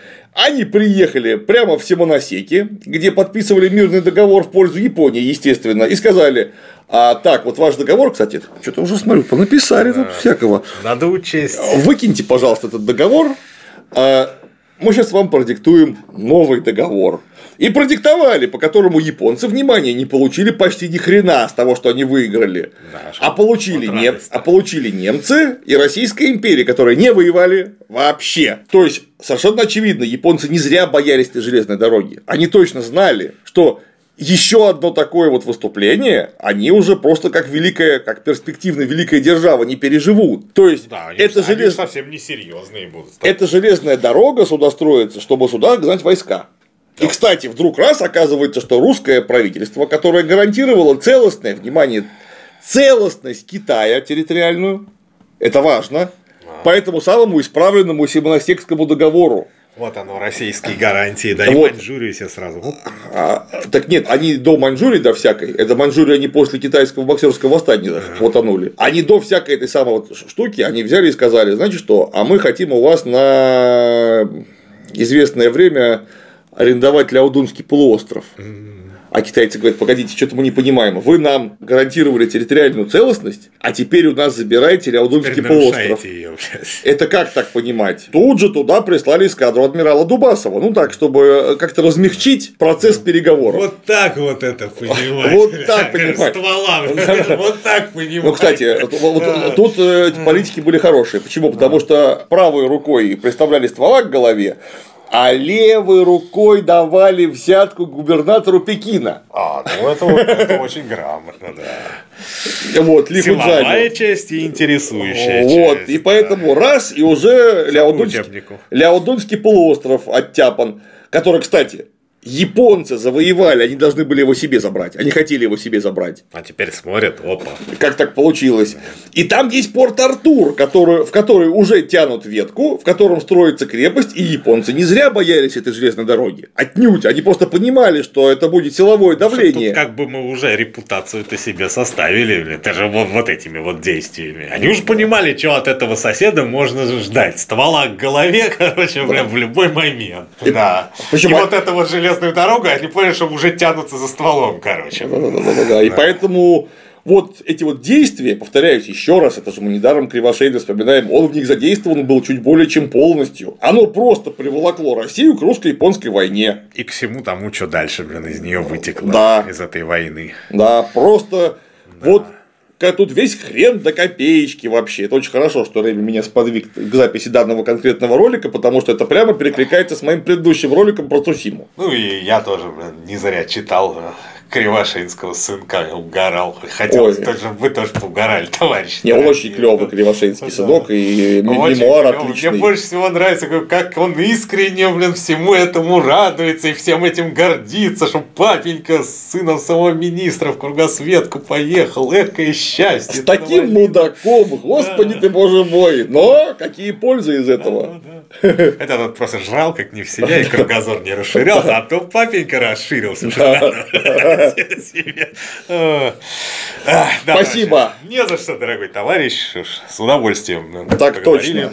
Они приехали прямо в Симоносеки, где подписывали мирный договор в пользу Японии, естественно, и сказали, а так, вот ваш договор, кстати, что-то уже смотрю, понаписали тут всякого. Надо учесть. Выкиньте, пожалуйста, этот договор. Мы сейчас вам продиктуем новый договор. И продиктовали, по которому японцы внимания не получили почти ни хрена с того, что они выиграли. Да, а, получили нем... а получили немцы и Российская империя, которые не воевали вообще. То есть, совершенно очевидно, японцы не зря боялись этой железной дороги. Они точно знали, что еще одно такое вот выступление, они уже просто как великая, как перспективная великая держава не переживут. То есть, да, они, это они желез... совсем несерьезные будут. Это железная дорога сюда строится, чтобы сюда гнать войска. Да. И, кстати, вдруг раз оказывается, что русское правительство, которое гарантировало целостное, внимание, целостность Китая территориальную, это важно, а. по этому самому исправленному Симоносекскому договору, вот оно, российские гарантии, да, и вот. Маньчжурию все сразу. А, так нет, они до Маньчжурии, до всякой, это Маньчжурия они после китайского боксерского восстания ага. хватанули. Они до всякой этой самой вот штуки, они взяли и сказали, значит что, а мы хотим у вас на известное время арендовать Ляодунский полуостров. А китайцы говорят, погодите, что-то мы не понимаем. Вы нам гарантировали территориальную целостность, а теперь у нас забираете Ляодунский полуостров. Ее, Это как так понимать? Тут же туда прислали эскадру адмирала Дубасова. Ну так, чтобы э, как-то размягчить процесс переговоров. Вот так вот это понимать. Вот так понимать. Вот так понимать. Ну, кстати, тут э, политики были хорошие. Почему? Потому что правой рукой представляли ствола к голове, а левой рукой давали взятку губернатору Пекина. А, ну это, это очень грамотно, да. Вот, Ли Силовая часть и интересующая Вот, часть, и поэтому да. раз, и уже Ляодунский, Ляодунский полуостров оттяпан, который, кстати, Японцы завоевали, они должны были его себе забрать. Они хотели его себе забрать. А теперь смотрят, опа. Как так получилось. И там есть порт Артур, который, в который уже тянут ветку, в котором строится крепость, и японцы не зря боялись этой железной дороги. Отнюдь. Они просто понимали, что это будет силовое давление. Тут как бы мы уже репутацию-то себе составили, это же вот, вот этими вот действиями. Они уже понимали, что от этого соседа можно ждать. Ствола к голове, короче, да. в любой момент. И, да. Почему? И вот это вот железная железную дорогу, они поняли, что уже тянутся за стволом, короче. Да, да, да, да, да. И поэтому вот эти вот действия, повторяюсь еще раз, это же мы недаром Кривошеина вспоминаем, он в них задействован был чуть более чем полностью. Оно просто приволокло Россию к русско-японской войне. И к всему тому, что дальше, блин, из нее вытекло. Да. Из этой войны. Да, просто да. вот тут весь хрен до копеечки вообще. Это очень хорошо, что Рэми меня сподвиг к записи данного конкретного ролика, потому что это прямо перекликается с моим предыдущим роликом про Цусиму. Ну и я тоже блин, не зря читал э, Кривошинского сынка угорал. Хотел тоже, вы тоже поугорали, товарищ. Не, он очень клевый Кривошинский сынок, и мемуар отличный. Мне больше всего нравится, как он искренне, блин, всему этому радуется и всем этим гордится, что папенька с сыном самого министра в кругосветку поехал. Экое счастье. С таким мудаком, господи ты боже мой. Но какие пользы из этого? Это он просто жрал как не в себя, и кругозор не расширялся, а то папенька расширился. Спасибо. Не за что, дорогой товарищ. С удовольствием. Так точно.